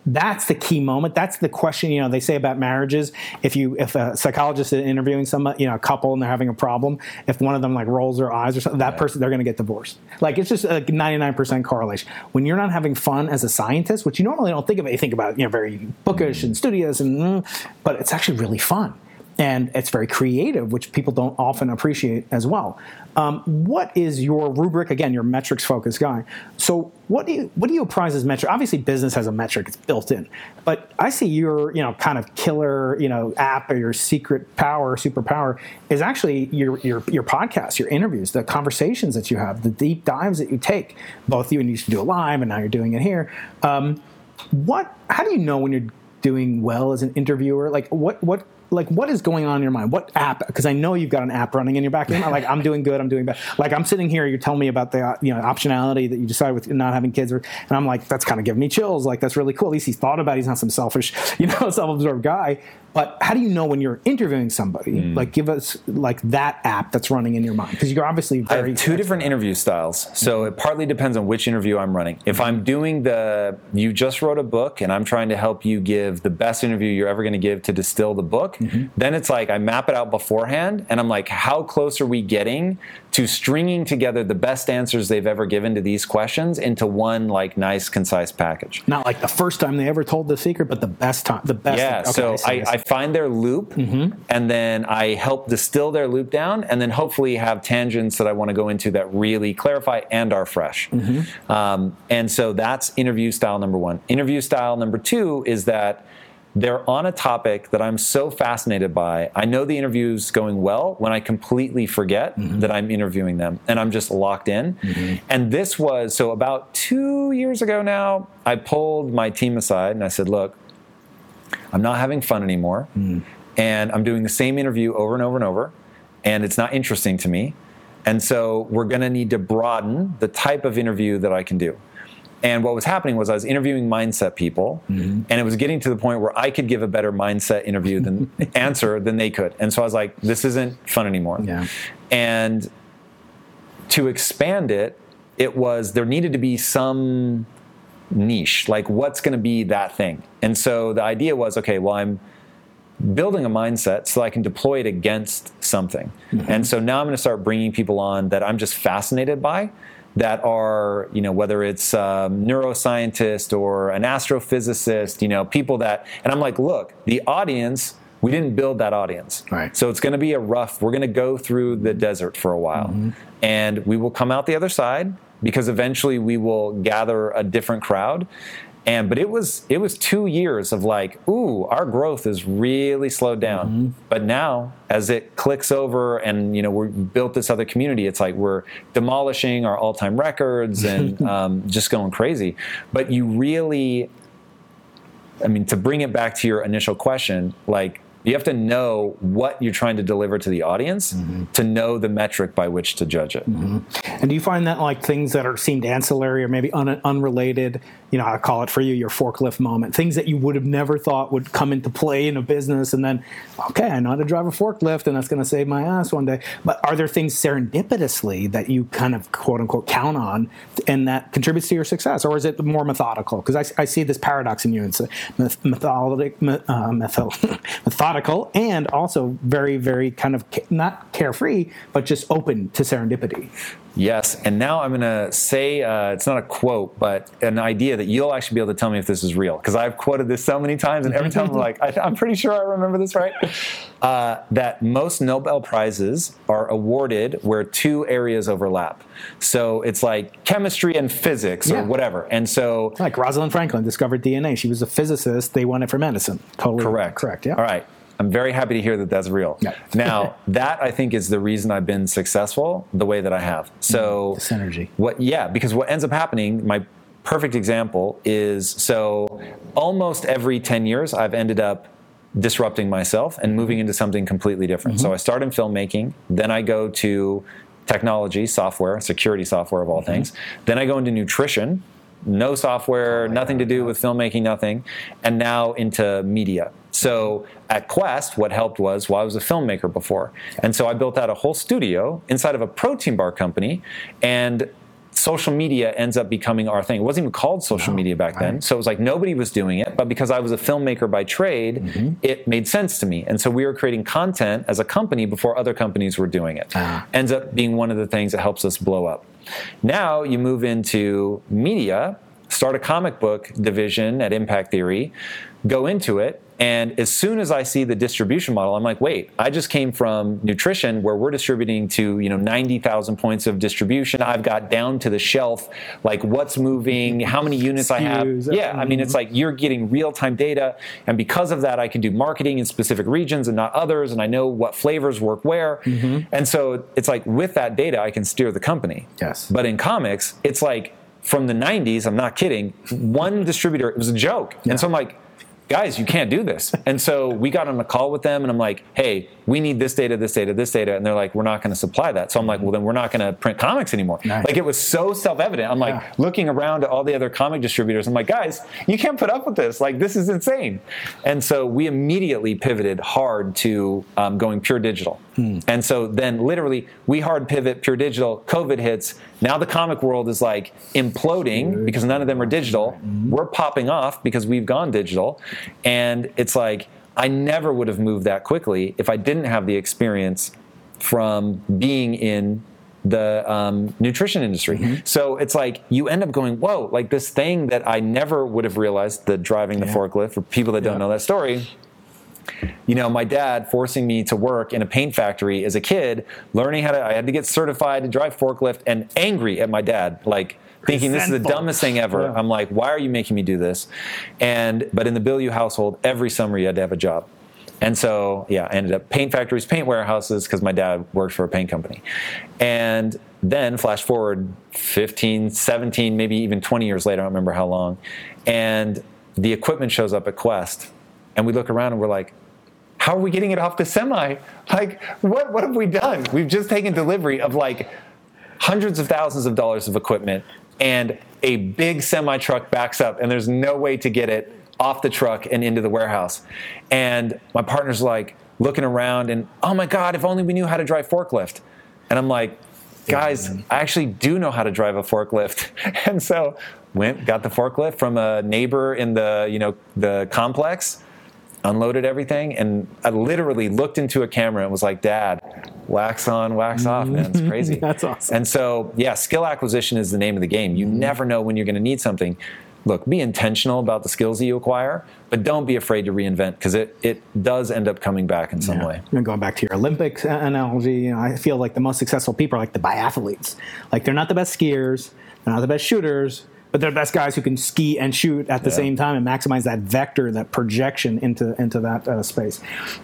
that's the key moment. That's the question. You know, they say about marriages. If you, if a psychologist is interviewing some, you know, a couple and they're having a problem, if one of them like rolls their eyes or something, that person they're going to get divorced. Like it's just a ninety nine percent correlation. When you're not having fun as a scientist, which you normally don't think of, you think about, you know, very bookish and studious, and mm, but it's actually really fun. And it's very creative, which people don't often appreciate as well. Um, what is your rubric? Again, you're metrics focused guy. So what do you what do you prize as metric? Obviously, business has a metric; it's built in. But I see your you know kind of killer you know app or your secret power, superpower is actually your your your podcast, your interviews, the conversations that you have, the deep dives that you take. Both you and you used to do it live, and now you're doing it here. Um, what? How do you know when you're doing well as an interviewer? Like what what like what is going on in your mind? What app? Because I know you've got an app running in your back. like I'm doing good. I'm doing bad. Like I'm sitting here. You're telling me about the you know optionality that you decide with not having kids, or, and I'm like that's kind of giving me chills. Like that's really cool. At least he's thought about. it. He's not some selfish, you know, self-absorbed guy. But how do you know when you're interviewing somebody? Mm. Like, give us like that app that's running in your mind because you're obviously very. I have two different interview styles, so mm-hmm. it partly depends on which interview I'm running. If I'm doing the you just wrote a book and I'm trying to help you give the best interview you're ever going to give to distill the book, mm-hmm. then it's like I map it out beforehand and I'm like, how close are we getting to stringing together the best answers they've ever given to these questions into one like nice concise package? Not like the first time they ever told the secret, but the best time, the best. Yeah. Okay, so I, I, I find their loop mm-hmm. and then I help distill their loop down and then hopefully have tangents that I want to go into that really clarify and are fresh. Mm-hmm. Um, and so that's interview style number one. Interview style number two is that they're on a topic that I'm so fascinated by. I know the interview's going well when I completely forget mm-hmm. that I'm interviewing them and I'm just locked in. Mm-hmm. And this was so about two years ago now, I pulled my team aside and I said, Look, I'm not having fun anymore. Mm. And I'm doing the same interview over and over and over. And it's not interesting to me. And so we're going to need to broaden the type of interview that I can do. And what was happening was I was interviewing mindset people, mm-hmm. and it was getting to the point where I could give a better mindset interview than answer than they could. And so I was like, this isn't fun anymore. Yeah. And to expand it, it was there needed to be some niche, like what's going to be that thing. And so the idea was, okay, well, I'm building a mindset so I can deploy it against something. Mm-hmm. And so now I'm going to start bringing people on that I'm just fascinated by that are, you know, whether it's a neuroscientist or an astrophysicist, you know, people that, and I'm like, look, the audience, we didn't build that audience. Right. So it's going to be a rough, we're going to go through the desert for a while mm-hmm. and we will come out the other side because eventually we will gather a different crowd and but it was it was two years of like ooh our growth is really slowed down mm-hmm. but now as it clicks over and you know we built this other community it's like we're demolishing our all-time records and um, just going crazy but you really i mean to bring it back to your initial question like you have to know what you're trying to deliver to the audience mm-hmm. to know the metric by which to judge it. Mm-hmm. And do you find that like things that are seemed ancillary or maybe un- unrelated, you know, I call it for you your forklift moment, things that you would have never thought would come into play in a business, and then, okay, I know how to drive a forklift, and that's going to save my ass one day. But are there things serendipitously that you kind of quote unquote count on, and that contributes to your success, or is it more methodical? Because I, I, see this paradox in you. It's methodic, uh, methodical methodical and also very, very kind of not carefree, but just open to serendipity. Yes, and now I'm going to say uh, it's not a quote, but an idea that you'll actually be able to tell me if this is real because I've quoted this so many times, and every time I'm like, I, am pretty sure I remember this right. Uh, that most Nobel prizes are awarded where two areas overlap. So it's like chemistry and physics or whatever, and so like Rosalind Franklin discovered DNA. She was a physicist. They won it for medicine. Totally correct. Correct. Yeah. All right. I'm very happy to hear that that's real. Yeah. now, that I think is the reason I've been successful the way that I have. So, mm, synergy. What? Yeah, because what ends up happening, my perfect example is so almost every 10 years, I've ended up disrupting myself and moving into something completely different. Mm-hmm. So I start in filmmaking, then I go to technology, software, security software of all mm-hmm. things. Then I go into nutrition, no software, nothing to do with filmmaking, nothing, and now into media. So at Quest, what helped was, well, I was a filmmaker before. And so I built out a whole studio inside of a protein bar company. And social media ends up becoming our thing. It wasn't even called social no, media back then. Right. So it was like nobody was doing it. But because I was a filmmaker by trade, mm-hmm. it made sense to me. And so we were creating content as a company before other companies were doing it. Ah. Ends up being one of the things that helps us blow up. Now you move into media, start a comic book division at Impact Theory, go into it, And as soon as I see the distribution model, I'm like, wait, I just came from nutrition where we're distributing to, you know, 90,000 points of distribution. I've got down to the shelf, like what's moving, how many units I have. Yeah, I mean, it's like you're getting real time data. And because of that, I can do marketing in specific regions and not others. And I know what flavors work where. And so it's like with that data, I can steer the company. Yes. But in comics, it's like from the 90s, I'm not kidding, one distributor, it was a joke. And so I'm like, guys, you can't do this. And so we got on a call with them and I'm like, hey, we need this data, this data, this data. And they're like, we're not going to supply that. So I'm like, well, then we're not going to print comics anymore. Nice. Like it was so self evident. I'm like Yeah. looking around at all the other comic distributors. I'm like, guys, you can't put up with this. Like this is insane. And so we immediately pivoted hard to um, going pure digital. And so then literally we hard pivot pure digital. COVID hits. Now the comic world is like imploding because none of them are digital. We're popping off because we've gone digital. And it's like, I never would have moved that quickly if I didn't have the experience from being in the um, nutrition industry. So it's like you end up going, whoa, like this thing that I never would have realized, the driving the forklift, for people that don't Yeah. know that story. You know, my dad forcing me to work in a paint factory as a kid, learning how to, I had to get certified to drive forklift and angry at my dad, like thinking this is the dumbest thing ever. Yeah. I'm like, why are you making me do this? And, but in the Bilyeu household, every summer you had to have a job. And so, yeah, I ended up paint factories, paint warehouses, because my dad worked for a paint company. And then, flash forward 15, 17, maybe even 20 years later, I don't remember how long. And the equipment shows up at Quest. And we look around and we're like, how are we getting it off the semi? Like, what, what have we done? We've just taken delivery of like hundreds of thousands of dollars of equipment and a big semi truck backs up and there's no way to get it off the truck and into the warehouse. And my partner's like looking around and oh my god if only we knew how to drive forklift. And i'm like guys i actually do know how to drive a forklift. And so went got the forklift from a neighbor in the you know the complex unloaded everything and I literally looked into a camera and was like, Dad, wax on, wax off, man. It's mm-hmm. crazy. That's awesome. And so, yeah, skill acquisition is the name of the game. You mm-hmm. never know when you're going to need something. Look, be intentional about the skills that you acquire, but don't be afraid to reinvent because it, it does end up coming back in some Yeah. way. And going back to your Olympics uh, analogy, you know, I feel like the most successful people are like the biathletes. Like they're not the best skiers, they're not the best shooters, but they're the best guys who can ski and shoot at the Yeah. same time and maximize that vector, that projection into into that uh, space.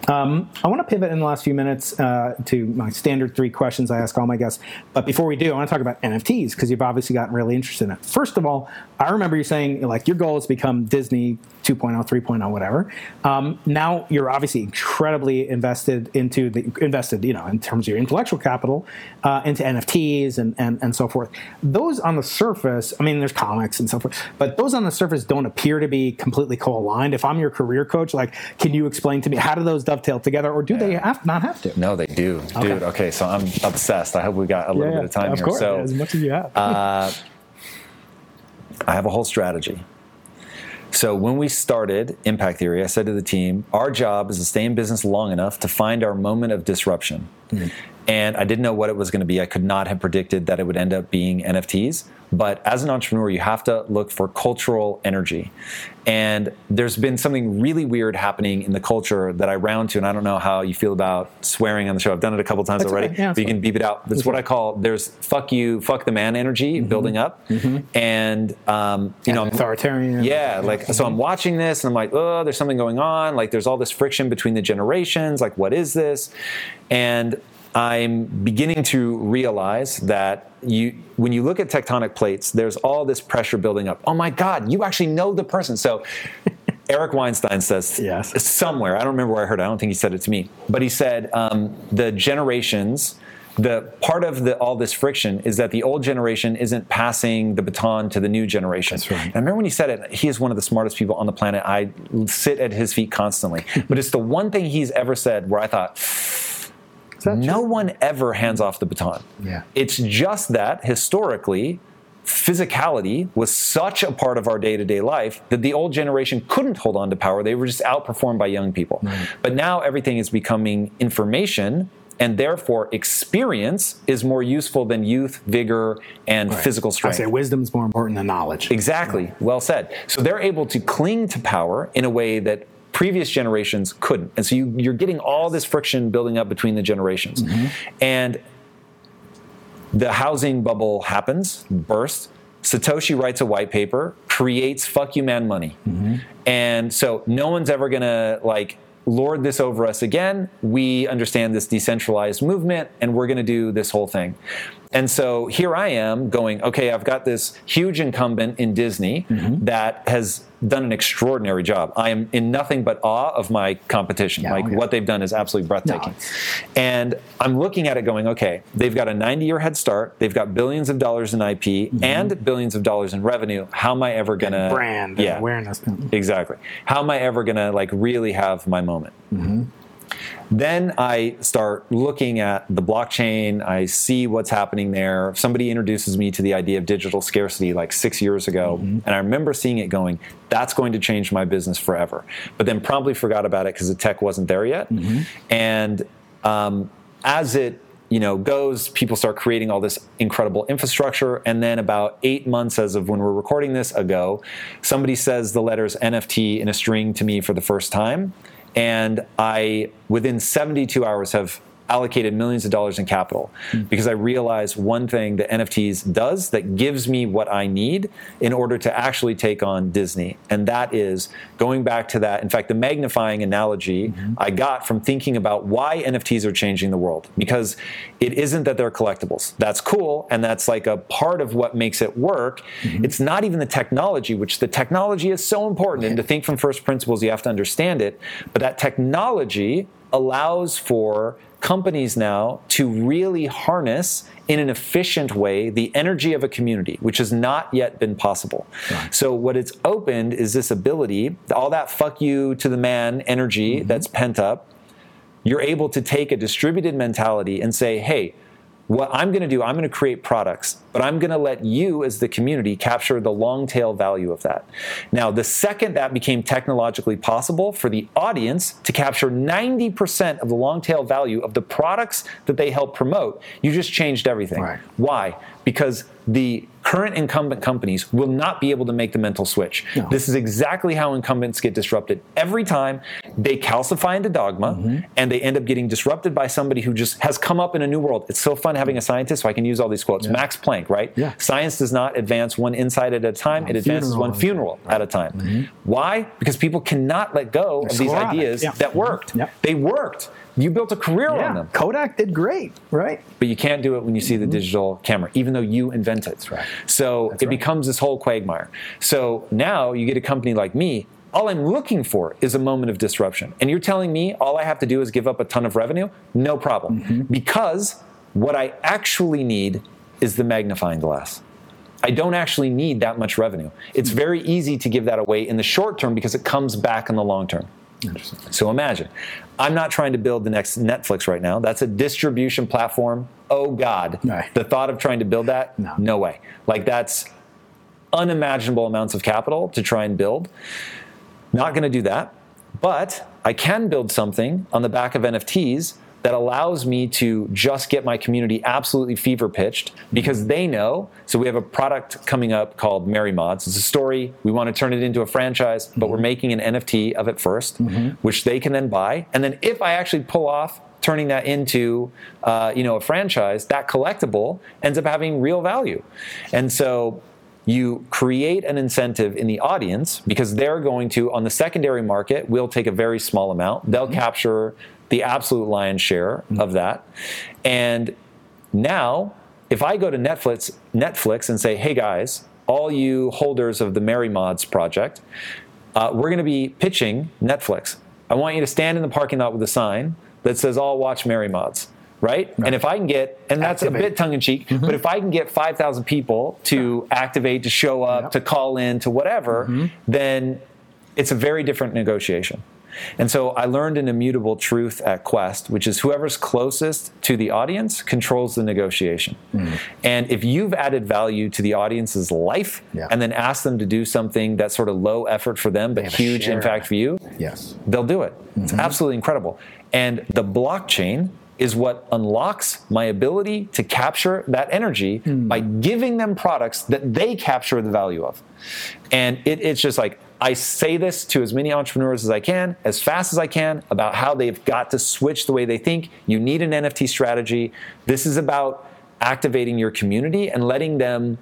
Um, I want to pivot in the last few minutes uh, to my standard three questions I ask all my guests. But before we do, I want to talk about NFTs because you've obviously gotten really interested in it. First of all, I remember you saying like your goal is to become Disney 2.0, 3.0, whatever. Um, now you're obviously incredibly invested into the invested, you know, in terms of your intellectual capital uh, into NFTs and, and and so forth. Those on the surface, I mean, there's comics and so forth, but those on the surface don't appear to be completely co-aligned. If I'm your career coach, like, can you explain to me how do those dovetail together, or do they have not have to? No, they do. Dude, okay, so I'm obsessed. I hope we got a little bit of time of here. course, so, as much as you have. I have a whole strategy. So when we started Impact Theory, I said to the team, our job is to stay in business long enough to find our moment of disruption. Mm-hmm. And I didn't know what it was going to be. I could not have predicted that it would end up being NFTs. But as an entrepreneur, you have to look for cultural energy. And there's been something really weird happening in the culture that I round to, and I don't know how you feel about swearing on the show. I've done it a couple times That's already. okay. Yeah, but you can beep it out. That's what I call there's fuck you, fuck the man energy building up. Mm-hmm. And, um, you know, I'm- authoritarian. yeah, like so I'm watching this and I'm like, oh, there's something going on. Like there's all this friction between the generations. Like, what is this? And I'm beginning to realize that you when you look at tectonic plates, there's all this pressure building up. Oh my God, you actually know the person. So Eric Weinstein says Yes. somewhere, I don't remember where I heard it, I don't think he said it to me, but he said um, the generations, the part of the, all this friction is that the old generation isn't passing the baton to the new generation. That's right. And I remember when he said it, he is one of the smartest people on the planet. I sit at his feet constantly. but it's the one thing he's ever said where I thought, no true? one ever hands off the baton. Yeah. It's just that historically, physicality was such a part of our day to day life that the old generation couldn't hold on to power. They were just outperformed by young people. But now everything is becoming information. And therefore, experience is more useful than youth, vigor, and physical strength. I say wisdom's more important than knowledge. Exactly. Well said. So they're able to cling to power in a way that previous generations couldn't. And so you, you're getting all this friction building up between the generations. Mm-hmm. And the housing bubble happens, bursts. Satoshi writes a white paper, creates fuck you man money. Mm-hmm. And so no one's ever gonna like lord this over us again. We understand this decentralized movement and we're gonna do this whole thing. And so here I am going, okay, I've got this huge incumbent in Disney that has done an extraordinary job. I am in nothing but awe of my competition. Yeah, like what they've done is absolutely breathtaking. And I'm looking at it going, okay, they've got a 90 year head start. They've got billions of dollars in IP and billions of dollars in revenue. How am I ever going to Mm-hmm. brand and Yeah, awareness. exactly. How am I ever going to like really have my moment? Mm-hmm. Then I start looking at the blockchain. I see what's happening there. Somebody introduces me to the idea of digital scarcity like six years ago. Mm-hmm. And I remember seeing it going, that's going to change my business forever. But then promptly forgot about it because the tech wasn't there yet. Mm-hmm. And um, as it you know goes people start creating all this incredible infrastructure and then about eight months as of when we're recording this ago somebody says the letters nft in a string to me for the first time and i within 72 hours have allocated millions of dollars in capital hmm. because I realized one thing that NFTs does that gives me what I need in order to actually take on Disney. And that is going back to that. In fact, the magnifying analogy mm-hmm. I got from thinking about why NFTs are changing the world because it isn't that they're collectibles. That's cool. And that's like a part of what makes it work. Mm-hmm. It's not even the technology, which the technology is so important. And to think from first principles, you have to understand it. But that technology allows for companies now to really harness in an efficient way the energy of a community, which has not yet been possible. So, what it's opened is this ability, all that fuck you to the man energy mm-hmm. that's pent up, you're able to take a distributed mentality and say, hey, what I'm going to do, I'm going to create products, but I'm going to let you as the community capture the long tail value of that. Now, the second that became technologically possible for the audience to capture 90% of the long tail value of the products that they help promote, you just changed everything. Right. Why? Because the current incumbent companies will not be able to make the mental switch. No. This is exactly how incumbents get disrupted. Every time they calcify into dogma Mm-hmm. and they end up getting disrupted by somebody who just has come up in a new world. It's so fun having a scientist, so I can use all these quotes. Max Planck, right? Yeah. Science does not advance one insight at a time, it advances funeral one funeral at a time. Why? Because people cannot let go of these ideas yeah. that worked. Yep. They worked. You built a career on them. Kodak did great, right? But you can't do it when you see the digital camera, even though you invent it. Mm-hmm. right. So it right. becomes this whole quagmire. So now you get a company like me. All I'm looking for is a moment of disruption. And you're telling me all I have to do is give up a ton of revenue? No problem. Mm-hmm. Because what I actually need is the magnifying glass. I don't actually need that much revenue. It's Hmm. very easy to give that away in the short term because it comes back in the long term. Interesting. So imagine, I'm not trying to build the next Netflix right now. That's a distribution platform. Oh God, Right. the thought of trying to build that, No. way. Like that's unimaginable amounts of capital to try and build. Not going to do that, but I can build something on the back of NFTs that allows me to just get my community absolutely fever pitched because mm-hmm. they know. So we have a product coming up called Mary Mods. It's a story. We want to turn it into a franchise, but we're mm-hmm. making an NFT of it 1st mm-hmm. which they can then buy. And then if I actually pull off turning that into uh, you know a franchise, that collectible ends up having real value. And so you create an incentive in the audience because they're going to on the secondary market will take a very small amount they'll capture the absolute lion's share mm-hmm. of that. And now if i go to netflix netflix and say hey guys all you holders of the mary mods project uh, we're going to be pitching netflix. I want you to stand in the parking lot with a sign that says all watch mary mods right? And if I can get, and that's a bit tongue in cheek, mm-hmm. but if I can get 5,000 people to activate, to show up, Yep. to call in, to whatever, mm-hmm. then it's a very different negotiation. And so I learned an immutable truth at Quest, which is whoever's closest to the audience controls the negotiation. And if you've added value to the audience's life Yeah. and then asked them to do something that's sort of low effort for them, but huge impact for you, Yes. they'll do it. It's absolutely incredible. And the blockchain is what unlocks my ability to capture that energy by giving them products that they capture the value of. And it, it's just like, I say this to as many entrepreneurs as I can, as fast as I can, about how they've got to switch the way they think. You need an NFT strategy. This is about activating your community and letting them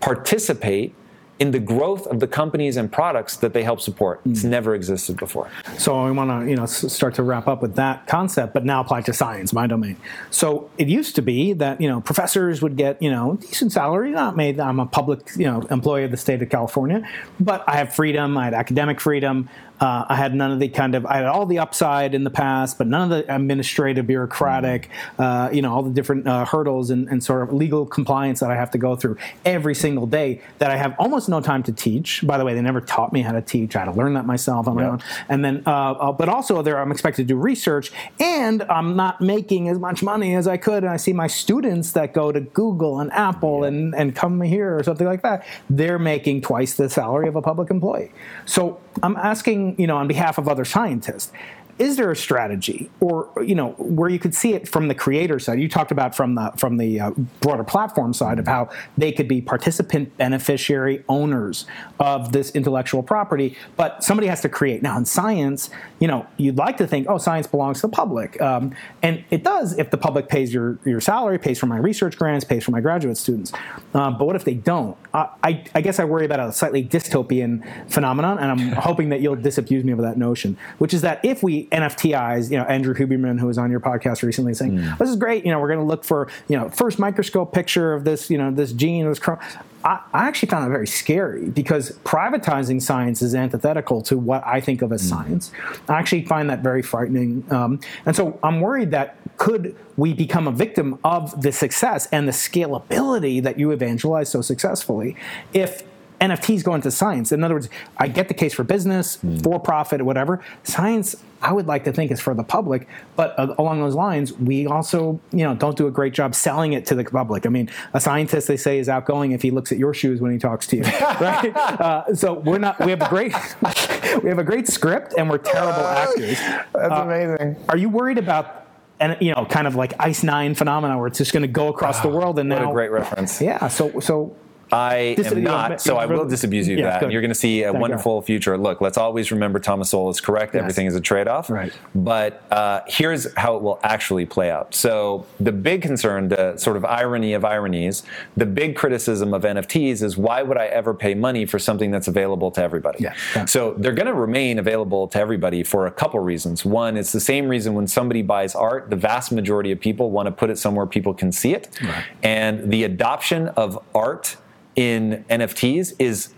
participate in the growth of the companies and products that they help support. It's hmm. never existed before. So I want to, you know, start to wrap up with that concept, but now apply to science, my domain. So it used to be that you know professors would get you know decent salary, not made. I'm a public you know employee of the state of California, but I have freedom. I had academic freedom. Uh, I had none of the kind of I had all the upside in the past, but none of the administrative, bureaucratic, uh, you know, all the different uh, hurdles and, and sort of legal compliance that I have to go through every single day. That I have almost no time to teach. By the way, they never taught me how to teach. I had to learn that myself on my own. And then, uh, uh, but also there, I'm expected to do research, and I'm not making as much money as I could. And I see my students that go to Google and Apple and and come here or something like that. They're making twice the salary of a public employee. So I'm asking, you know, on behalf of other scientists. Is there a strategy, or you know, where you could see it from the creator side? You talked about from the from the uh, broader platform side of how they could be participant beneficiary owners of this intellectual property, but somebody has to create. Now, in science, you know, you'd like to think, oh, science belongs to the public, um, and it does if the public pays your your salary, pays for my research grants, pays for my graduate students. Um, but what if they don't? I, I, I guess I worry about a slightly dystopian phenomenon, and I'm hoping that you'll disabuse me of that notion, which is that if we NFTIs, you know, Andrew Huberman, who was on your podcast recently, saying this is great, you know, we're going to look for you know first microscope picture of this, you know, this gene, this. Chrom- I, I actually found it very scary because privatizing science is antithetical to what I think of as science. I actually find that very frightening. Um, and so I'm worried that could we become a victim of the success and the scalability that you evangelize so successfully if NFTs go into science. In other words, I get the case for business, for profit, or whatever. Science, I would like to think is for the public, but uh, along those lines, we also, you know, don't do a great job selling it to the public. I mean, a scientist they say is outgoing if he looks at your shoes when he talks to you, right? uh, so we're not. We have a great, we have a great script, and we're terrible actors. That's amazing. Are you worried about? And you know, kind of like Ice Nine phenomena, where it's just going to go across the world, and What now, a great reference. yeah. So, so I am not, so I will disabuse you of Yeah, that. You're going to see a wonderful future. Look, let's always remember Thomas Sowell is correct. Everything is a trade off. Right. But uh, here's how it will actually play out. So, the big concern, the sort of irony of ironies, the big criticism of NFTs is why would I ever pay money for something that's available to everybody? Yeah, yeah. So, they're going to remain available to everybody for a couple reasons. One, it's the same reason when somebody buys art, the vast majority of people want to put it somewhere people can see it. Right. And the adoption of art in NFTs is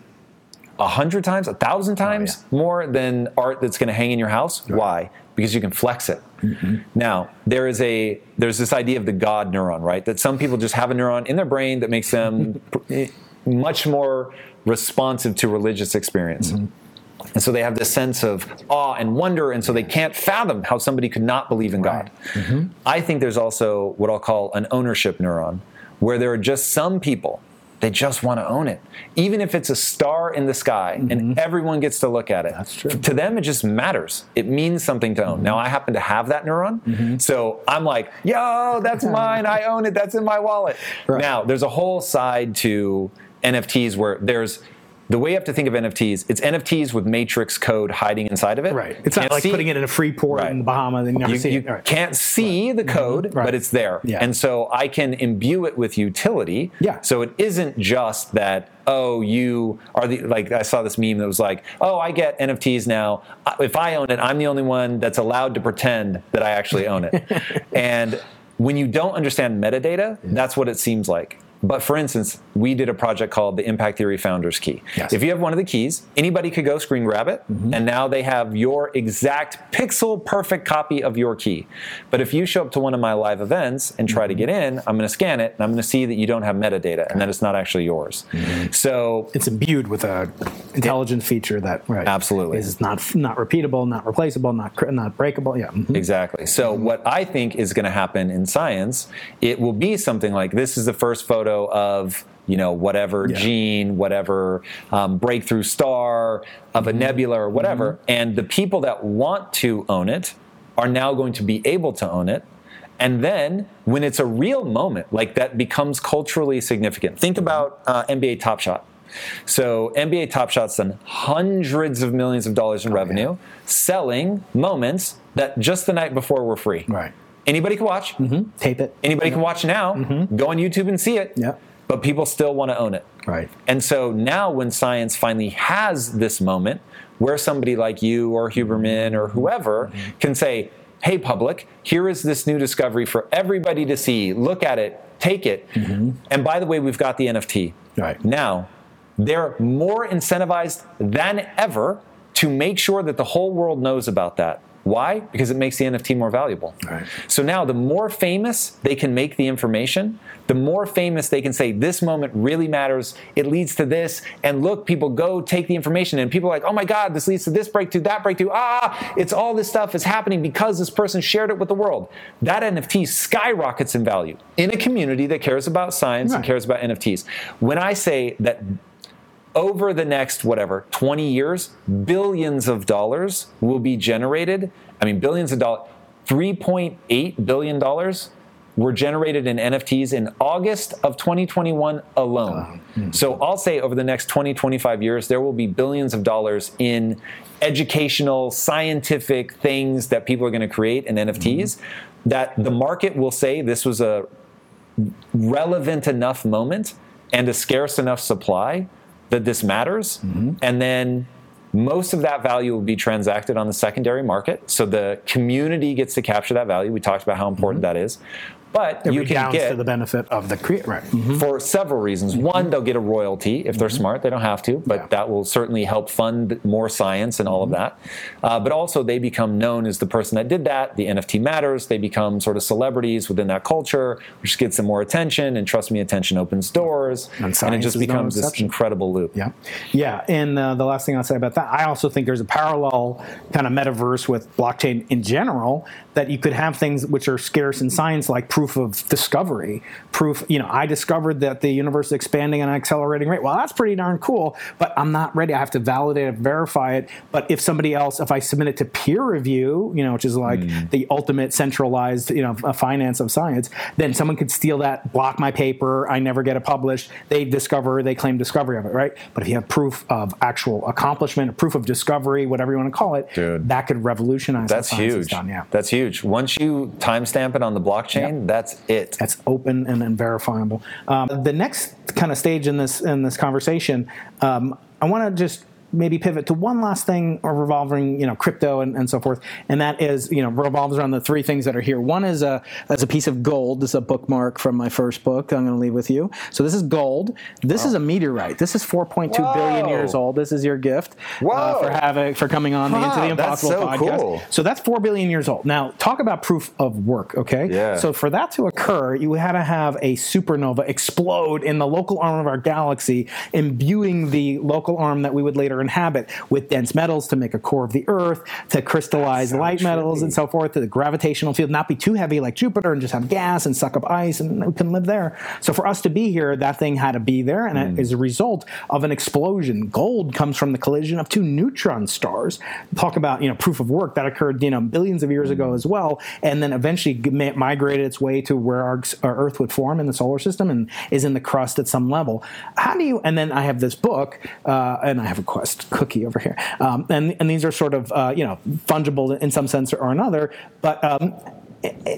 a hundred times, a thousand oh, times more than art that's going to hang in your house. Why? Because you can flex it. Mm-hmm. Now there is a there's this idea of the God neuron, right? That some people just have a neuron in their brain that makes them pr- much more responsive to religious experience. Mm-hmm. And so they have this sense of awe and wonder, and so they can't fathom how somebody could not believe in God. Mm-hmm. I think there's also what I'll call an ownership neuron, where there are just some people they just want to own it, even if it's a star in the sky and mm-hmm. everyone gets to look at it. That's true. To them, it just matters. It means something to own. Mm-hmm. Now, I happen to have that neuron, mm-hmm. so I'm like, "Yo, that's mine. I own it. That's in my wallet." Right. Now, there's a whole side to NFTs where there's the way you have to think of NFTs. It's NFTs with matrix code hiding inside of it. right, it's not Can't like see- putting it in a free port Right. in the Bahamas and you never you, see you it. All right. can't see the code, Right. but it's there. Yeah. And so I can imbue it with utility. Yeah. So it isn't just that, oh, you are the, like, I saw this meme that was like, oh, I get NFTs now. Uh, If I own it, I'm the only one that's allowed to pretend that I actually own it. and when you don't understand metadata, that's what it seems like. But for instance, we did a project called the Impact Theory Founders Key. Yes. If you have one of the keys, anybody could go screen grab it, mm-hmm. and now they have your exact pixel perfect copy of your key. But if you show up to one of my live events and try to mm-hmm. get in, I'm going to scan it, and I'm going to see that you don't have metadata, and that it's not actually yours. Mm-hmm. So it's imbued with a intelligent feature that right, Absolutely. is not not repeatable, not replaceable, not not breakable. Yeah, mhm. Exactly. So what I think is going to happen in science, it will be something like this is the first photo of you know whatever Yeah. gene, whatever um, breakthrough star of a nebula or whatever, and the people that want to own it are now going to be able to own it. And then when it's a real moment, like that becomes culturally significant. Think about uh, NBA Top Shot. So NBA Top Shot's done hundreds of millions of dollars in Oh, revenue selling moments that just the night before were free. Right. Anybody can watch. Mm-hmm. Tape it. Anybody can watch now. Mm-hmm. Go on YouTube and see it. Yeah. But people still want to own it. Right. And so now, when science finally has this moment where somebody like you or Huberman or whoever mm-hmm. can say, hey, public, here is this new discovery for everybody to see. Look at it, take it. And by the way, we've got the NFT. Right. Now, they're more incentivized than ever to make sure that the whole world knows about that. Why? Because it makes the NFT more valuable. Right. So now, the more famous they can make the information, the more famous they can say, this moment really matters. It leads to this. And look, people go take the information, and people are like, oh my God, this leads to this breakthrough, that breakthrough. Ah, it's all this stuff is happening because this person shared it with the world. That NFT skyrockets in value in a community that cares about science and cares about NFTs. When I say that over the next whatever 20 years billions of dollars will be generated. I mean billions of dollars 3.8 billion dollars were generated in nfts in august of 2021 alone. Uh, hmm. So i'll say over the next 20 25 years there will be billions of dollars in educational scientific things that people are going to create in nfts mm-hmm. that the market will say this was a relevant enough moment and a scarce enough supply that this matters. Mm-hmm. And then most of that value will be transacted on the secondary market. So the community gets to capture that value. We talked about how important mm-hmm. that is. But It you can get to the benefit of the creator. Right. Mhm. for several reasons. One, they'll get a royalty if they're smart. They don't have to, but Yeah. that will certainly help fund more science and all of that. Uh, but also, they become known as the person that did that. The NFT matters. They become sort of celebrities within that culture, which gets them more attention. And trust me, attention opens doors. And And, it just is no becomes this incredible loop. Yeah, yeah. And uh, the last thing I'll say about that, I also think there's a parallel kind of metaverse with blockchain in general that you could have things which are scarce in science, like proof of discovery. Proof, you know, I discovered that the universe is expanding at an accelerating rate. Well, that's pretty darn cool, but I'm not ready. I have to validate it, verify it. But if somebody else, if I submit it to peer review, you know, which is like hmm. the ultimate centralized, you know, finance of science, then someone could steal that, block my paper. I never get it published. They discover, they claim discovery of it, right? But if you have proof of actual accomplishment, proof of discovery, whatever you want to call it, Dude. that could revolutionize. That's huge. Done. Yeah. That's huge. Once you timestamp it on the blockchain, that's it. that's open and, and verifiable. Um, the next kind of stage in this in this conversation, um, I want to just maybe pivot to one last thing or revolving you know crypto and, and so forth, and that is you know revolves around the three things that are here. One is a as a piece of gold. This is a bookmark from my first book. I'm going to leave with you. So this is gold. This is a meteorite. This is 4.2 billion years old. This is your gift uh, for having for coming on the Into Wow, the Impossible so podcast. cool. So that's four billion years old. Now talk about proof of work. Okay. Yeah. So for that to occur, you had to have a supernova explode in the local arm of our galaxy, imbuing the local arm that we would later inhabit with dense metals to make a core of the Earth, to crystallize light metals and so forth, to the gravitational field not be too heavy like Jupiter and just have gas and suck up ice, and we can live there. So for us to be here, that thing had to be there, and it is a result of an explosion. Gold comes from the collision of two neutron stars. Talk about you know proof of work that occurred you know billions of years ago as well, and then eventually migrated its way to where our, our Earth would form in the solar system and is in the crust at some level. How do you? And then I have this book, uh, and I have a Quest cookie over here, um, and and these are sort of uh, you know fungible in some sense or another, but. Um,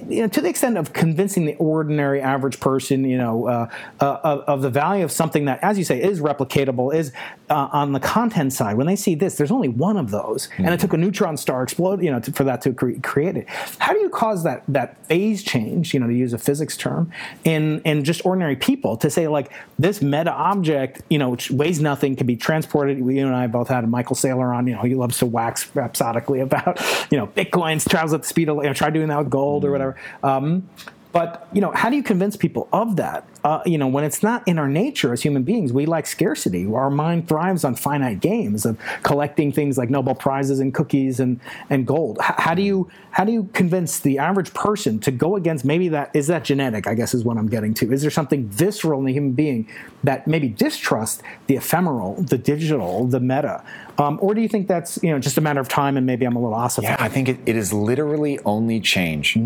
you know, to the extent of convincing the ordinary average person, you know, uh, uh, of, of the value of something that, as you say, is replicatable, is uh, on the content side. When they see this, there's only one of those, and it took a neutron star explode, you know, to, for that to cre- create it. How do you cause that that phase change, you know, to use a physics term, in in just ordinary people to say like this meta object, you know, which weighs nothing, can be transported. You and I both had Michael Saylor on. You know, he loves to wax rhapsodically about, you know, bitcoins travels at the speed of, you know, try doing that with gold or whatever. Um, but you know, how do you convince people of that? Uh, you know, when it's not in our nature as human beings, we like scarcity. Our mind thrives on finite games of collecting things like Nobel prizes and cookies and and gold. H- how do you how do you convince the average person to go against maybe that is that genetic? I guess is what I'm getting to. Is there something visceral in the human being that maybe distrust the ephemeral, the digital, the meta, um, or do you think that's you know just a matter of time and maybe I'm a little ossified? Yeah, I think it, it is literally only change.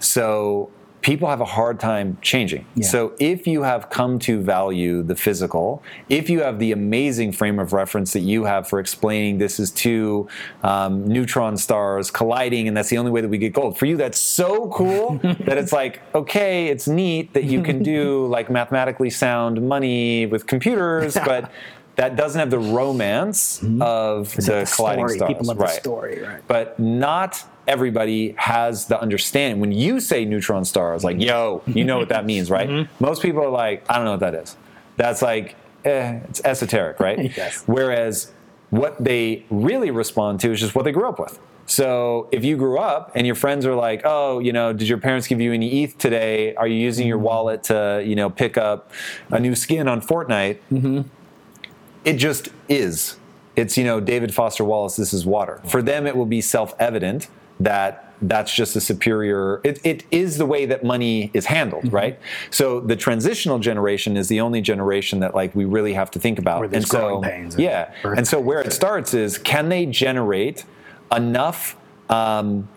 So people have a hard time changing. Yeah. So if you have come to value the physical, if you have the amazing frame of reference that you have for explaining this is two um, neutron stars colliding and that's the only way that we get gold, for you that's so cool that it's like, okay, it's neat that you can do like mathematically sound money with computers, but that doesn't have the romance of Is it the, the colliding story? stars. People love the story, right. But not everybody has the understanding. When you say neutron stars, like, yo, you know what that means, right? Mm-hmm. Most people are like, I don't know what that is. That's like, eh, it's esoteric, right? Yes. Whereas what they really respond to is just what they grew up with. So if you grew up and your friends are like, "Oh, you know, did your parents give you any ETH today? Are you using your wallet to, you know, pick up a new skin on Fortnite?" It just is. It's you know, David Foster Wallace. This is water. For them, it will be self-evident that that's just a superior. It, it is the way that money is handled, right? So the transitional generation is the only generation that like we really have to think about. And so pains yeah, birth and so where it starts is can they generate enough um,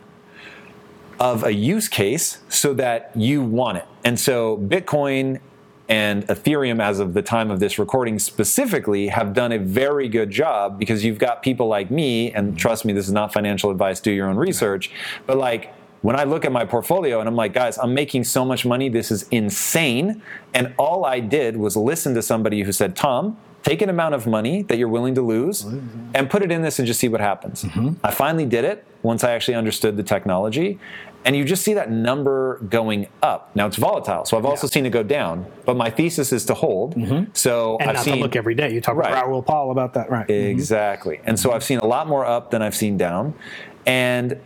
of a use case so that you want it. And so Bitcoin and Ethereum, as of the time of this recording specifically, have done a very good job because you've got people like me, and trust me, this is not financial advice, do your own research, but like, when I look at my portfolio and I'm like, guys, I'm making so much money, this is insane. And all I did was listen to somebody who said, Tom, take an amount of money that you're willing to lose and put it in this and just see what happens. Mm-hmm. I finally did it once I actually understood the technology. And you just see that number going up. Now it's volatile, so I've also seen it go down. But my thesis is to hold. So And I've not seen to look every day. You talk Right. Raoul Paul about that, right? Exactly. And so I've seen a lot more up than I've seen down. And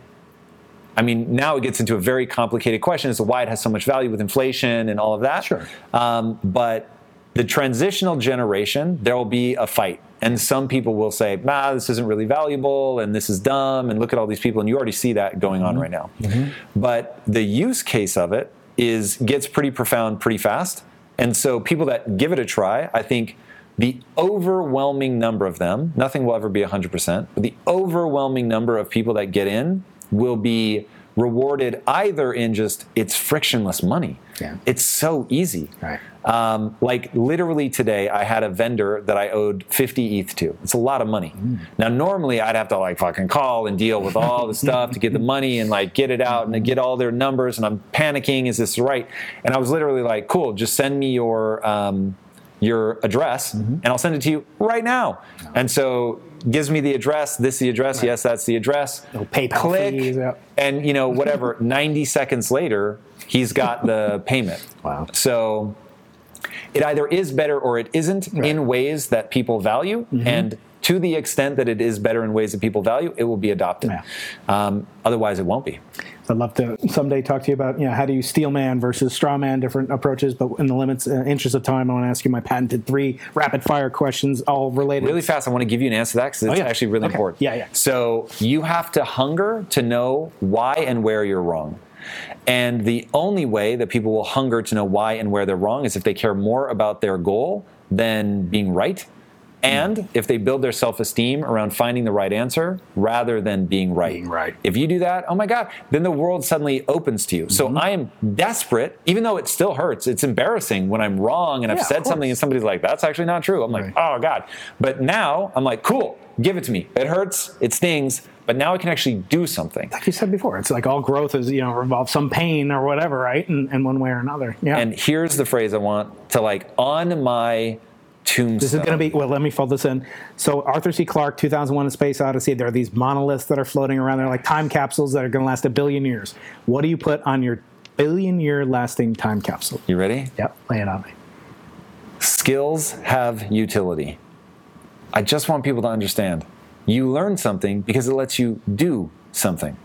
I mean, now it gets into a very complicated question as to why it has so much value with inflation and all of that. Sure. Um, but the transitional generation, there will be a fight. And some people will say, nah, this isn't really valuable and this is dumb and look at all these people. And you already see that going on mm-hmm. right now. Mm-hmm. But the use case of it is gets pretty profound pretty fast. And so people that give it a try, I think the overwhelming number of them, nothing will ever be 100%, but the overwhelming number of people that get in will be rewarded either in just it's frictionless money. Yeah. It's so easy. Right. Um, like literally today, I had a vendor that I owed 50 ETH to. It's a lot of money. Now, normally I'd have to like fucking call and deal with all the stuff to get the money and like get it out and get all their numbers. And I'm panicking. Is this right? And I was literally like, cool, just send me your. Um, your address and I'll send it to you right now. And so gives me the address. This is the address. Yes, that's the address. No PayPal Click, fees, yeah. and you know whatever. Ninety seconds later, he's got the payment. Wow. So it either is better or it isn't in ways that people value, Mm-hmm. and to the extent that it is better in ways that people value, it will be adopted. Yeah. Um, otherwise, it won't be. I'd love to someday talk to you about you know how do you steel man versus straw man, different approaches. But in the limits, uh, interest of time, I want to ask you my patented three rapid fire questions, all related. Really fast, I want to give you an answer to that because it's Oh, yeah. actually really Okay. important. Yeah, yeah. So you have to hunger to know why and where you're wrong. And the only way that people will hunger to know why and where they're wrong is if they care more about their goal than being right. And if they build their self esteem around finding the right answer rather than being right. Being right. If you do that, oh my God, then the world suddenly opens to you. Mm-hmm. So I am desperate, even though it still hurts. It's embarrassing when I'm wrong and I've said something and somebody's like, that's actually not true. I'm like, oh God. But now I'm like, cool, give it to me. It hurts, it stings, but now I can actually do something. like you said before, it's like all growth is you know involves some pain or whatever, right? And, and one way or another. Yeah. And here's the phrase I want to like on my tombstone. This is going to be well. Let me fold this in. So Arthur C. Clarke, 2001: A Space Odyssey. There are these monoliths that are floating around. They're like time capsules that are going to last a billion years. What do you put on your billion-year lasting time capsule? You ready? Yep, lay it on me. Skills have utility. I just want people to understand. You learn something because it lets you do something.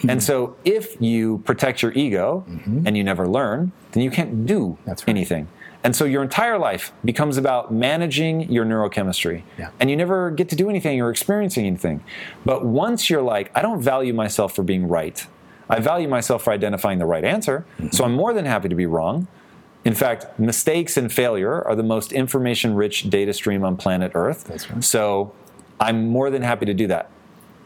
Hmm. And so if you protect your ego mm-hmm. and you never learn, then you can't do That's right. anything. And so your entire life becomes about managing your neurochemistry. Yeah. And you never get to do anything or experiencing anything. But once you're like, I don't value myself for being right. I value myself for identifying the right answer. Mm-hmm. So I'm more than happy to be wrong. In fact, mistakes and failure are the most information rich data stream on planet Earth. That's right. So I'm more than happy to do that.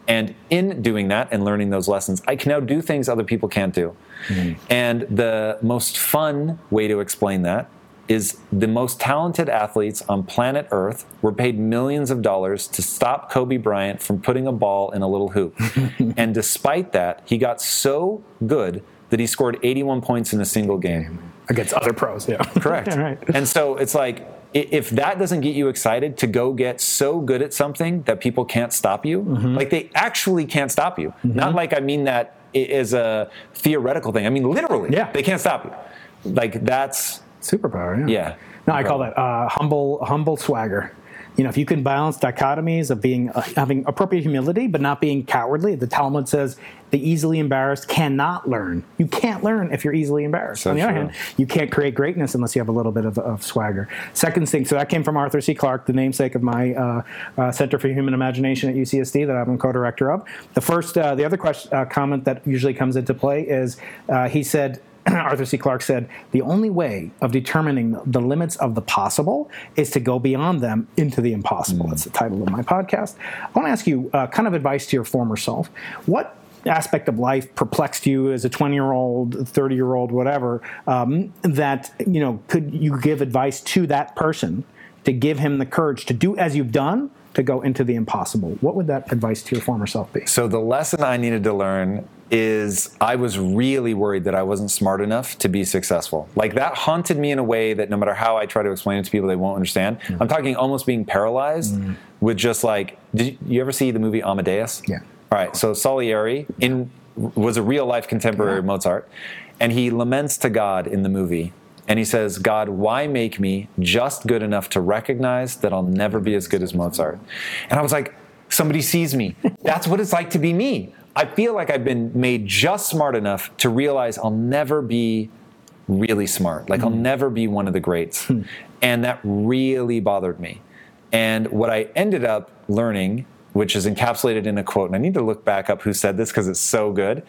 And in doing that and learning those lessons, I can now do things other people can't do. Mm-hmm. And the most fun way to explain that is the most talented athletes on planet Earth were paid millions of dollars to stop Kobe Bryant from putting a ball in a little hoop. and despite that, he got so good that he scored 81 points in a single game. Against other pros, yeah. Correct. right. And so it's like if that doesn't get you excited to go get so good at something that people can't stop you, Mm-hmm. like they actually can't stop you. Not like I mean that i- as a theoretical thing. I mean literally. Yeah. They can't stop you. Like that's Superpower, yeah. Yeah. No, I call that uh, humble, humble swagger. You know, if you can balance dichotomies of being uh, having appropriate humility but not being cowardly. The Talmud says the easily embarrassed cannot learn. You can't learn if you're easily embarrassed. So On the other true. hand, you can't create greatness unless you have a little bit of, of swagger. Second thing, so that came from Arthur C. Clarke, the namesake of my uh, uh, Center for Human Imagination at UCSD that I'm co-director of. The first, uh, the other question, uh, comment that usually comes into play is uh, he said. Arthur C. Clarke said, the only way of determining the limits of the possible is to go beyond them into the impossible. That's the title of my podcast. I want to ask you uh, kind of advice to your former self. What aspect of life perplexed you as a 20 year old 30 year old whatever um, that you know could you give advice to that person to give him the courage to do as you've done to go into the impossible what would that advice to your former self be So the lesson I needed to learn is I was really worried that I wasn't smart enough to be successful. Like that haunted me in a way that no matter how I try to explain it to people, they won't understand. Mm. I'm talking almost being paralyzed with just like, did you, you ever see the movie Amadeus? Yeah. All right. So Salieri in was a real life contemporary of Mozart, and he laments to God in the movie. And he says, God, why make me just good enough to recognize that I'll never be as good as Mozart? And I was like, somebody sees me. That's what it's like to be me. I feel like I've been made just smart enough to realize I'll never be really smart. Like I'll hmm. never be one of the greats. Hmm. and that really bothered me. And what I ended up learning, which is encapsulated in a quote, and I need to look back up who said this because it's so good.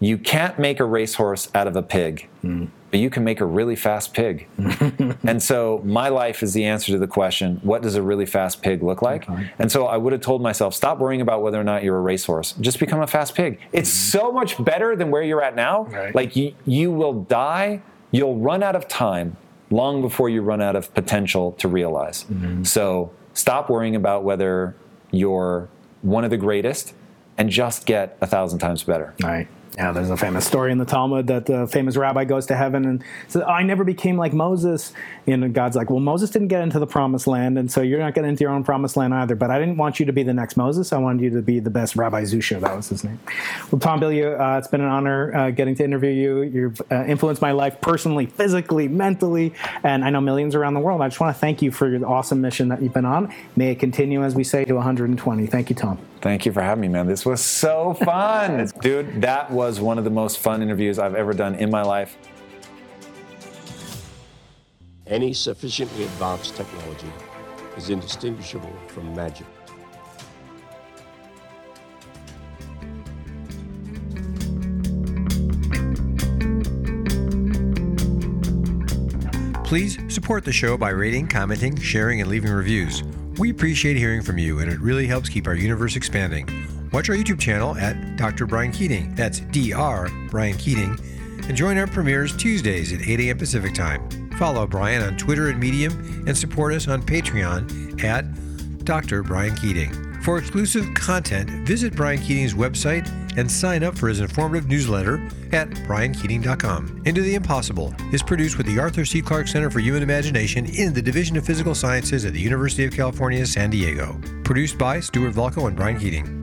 You can't make a racehorse out of a pig, hmm. But you can make a really fast pig. and so my life is the answer to the question what does a really fast pig look like? And so I would have told myself, stop worrying about whether or not you're a racehorse. Just become a fast pig. It's mm-hmm. so much better than where you're at now. Right. Like you, you will die, you'll run out of time long before you run out of potential to realize. Mm-hmm. So stop worrying about whether you're one of the greatest and just get a thousand times better. Right. Yeah, there's a famous story in the Talmud that the famous rabbi goes to heaven and says, I never became like Moses. And God's like, Well, Moses didn't get into the promised land, and so you're not getting into your own promised land either. But I didn't want you to be the next Moses. I wanted you to be the best Rabbi Zusha. That was his name. Well, Tom Bilyeu, uh, it's been an honor uh, getting to interview you. You've uh, influenced my life personally, physically, mentally, and I know millions around the world. I just want to thank you for your awesome mission that you've been on. May it continue, as we say, to 120. Thank you, Tom. Thank you for having me, man. This was so fun. Dude, that was one of the most fun interviews I've ever done in my life. Any sufficiently advanced technology is indistinguishable from magic. Please support the show by rating, commenting, sharing, and leaving reviews. We appreciate hearing from you, and it really helps keep our universe expanding. Watch our YouTube channel at Dr. Brian Keating. That's Dr. Brian Keating. And join our premieres Tuesdays at 8 a.m. Pacific Time. Follow Brian on Twitter and Medium, and support us on Patreon at Dr. Brian Keating. For exclusive content, visit Brian Keating's website and sign up for his informative newsletter at briankeating.com. Into the Impossible is produced with the Arthur C. Clarke Center for Human Imagination in the Division of Physical Sciences at the University of California, San Diego. Produced by Stuart Volko and Brian Keating.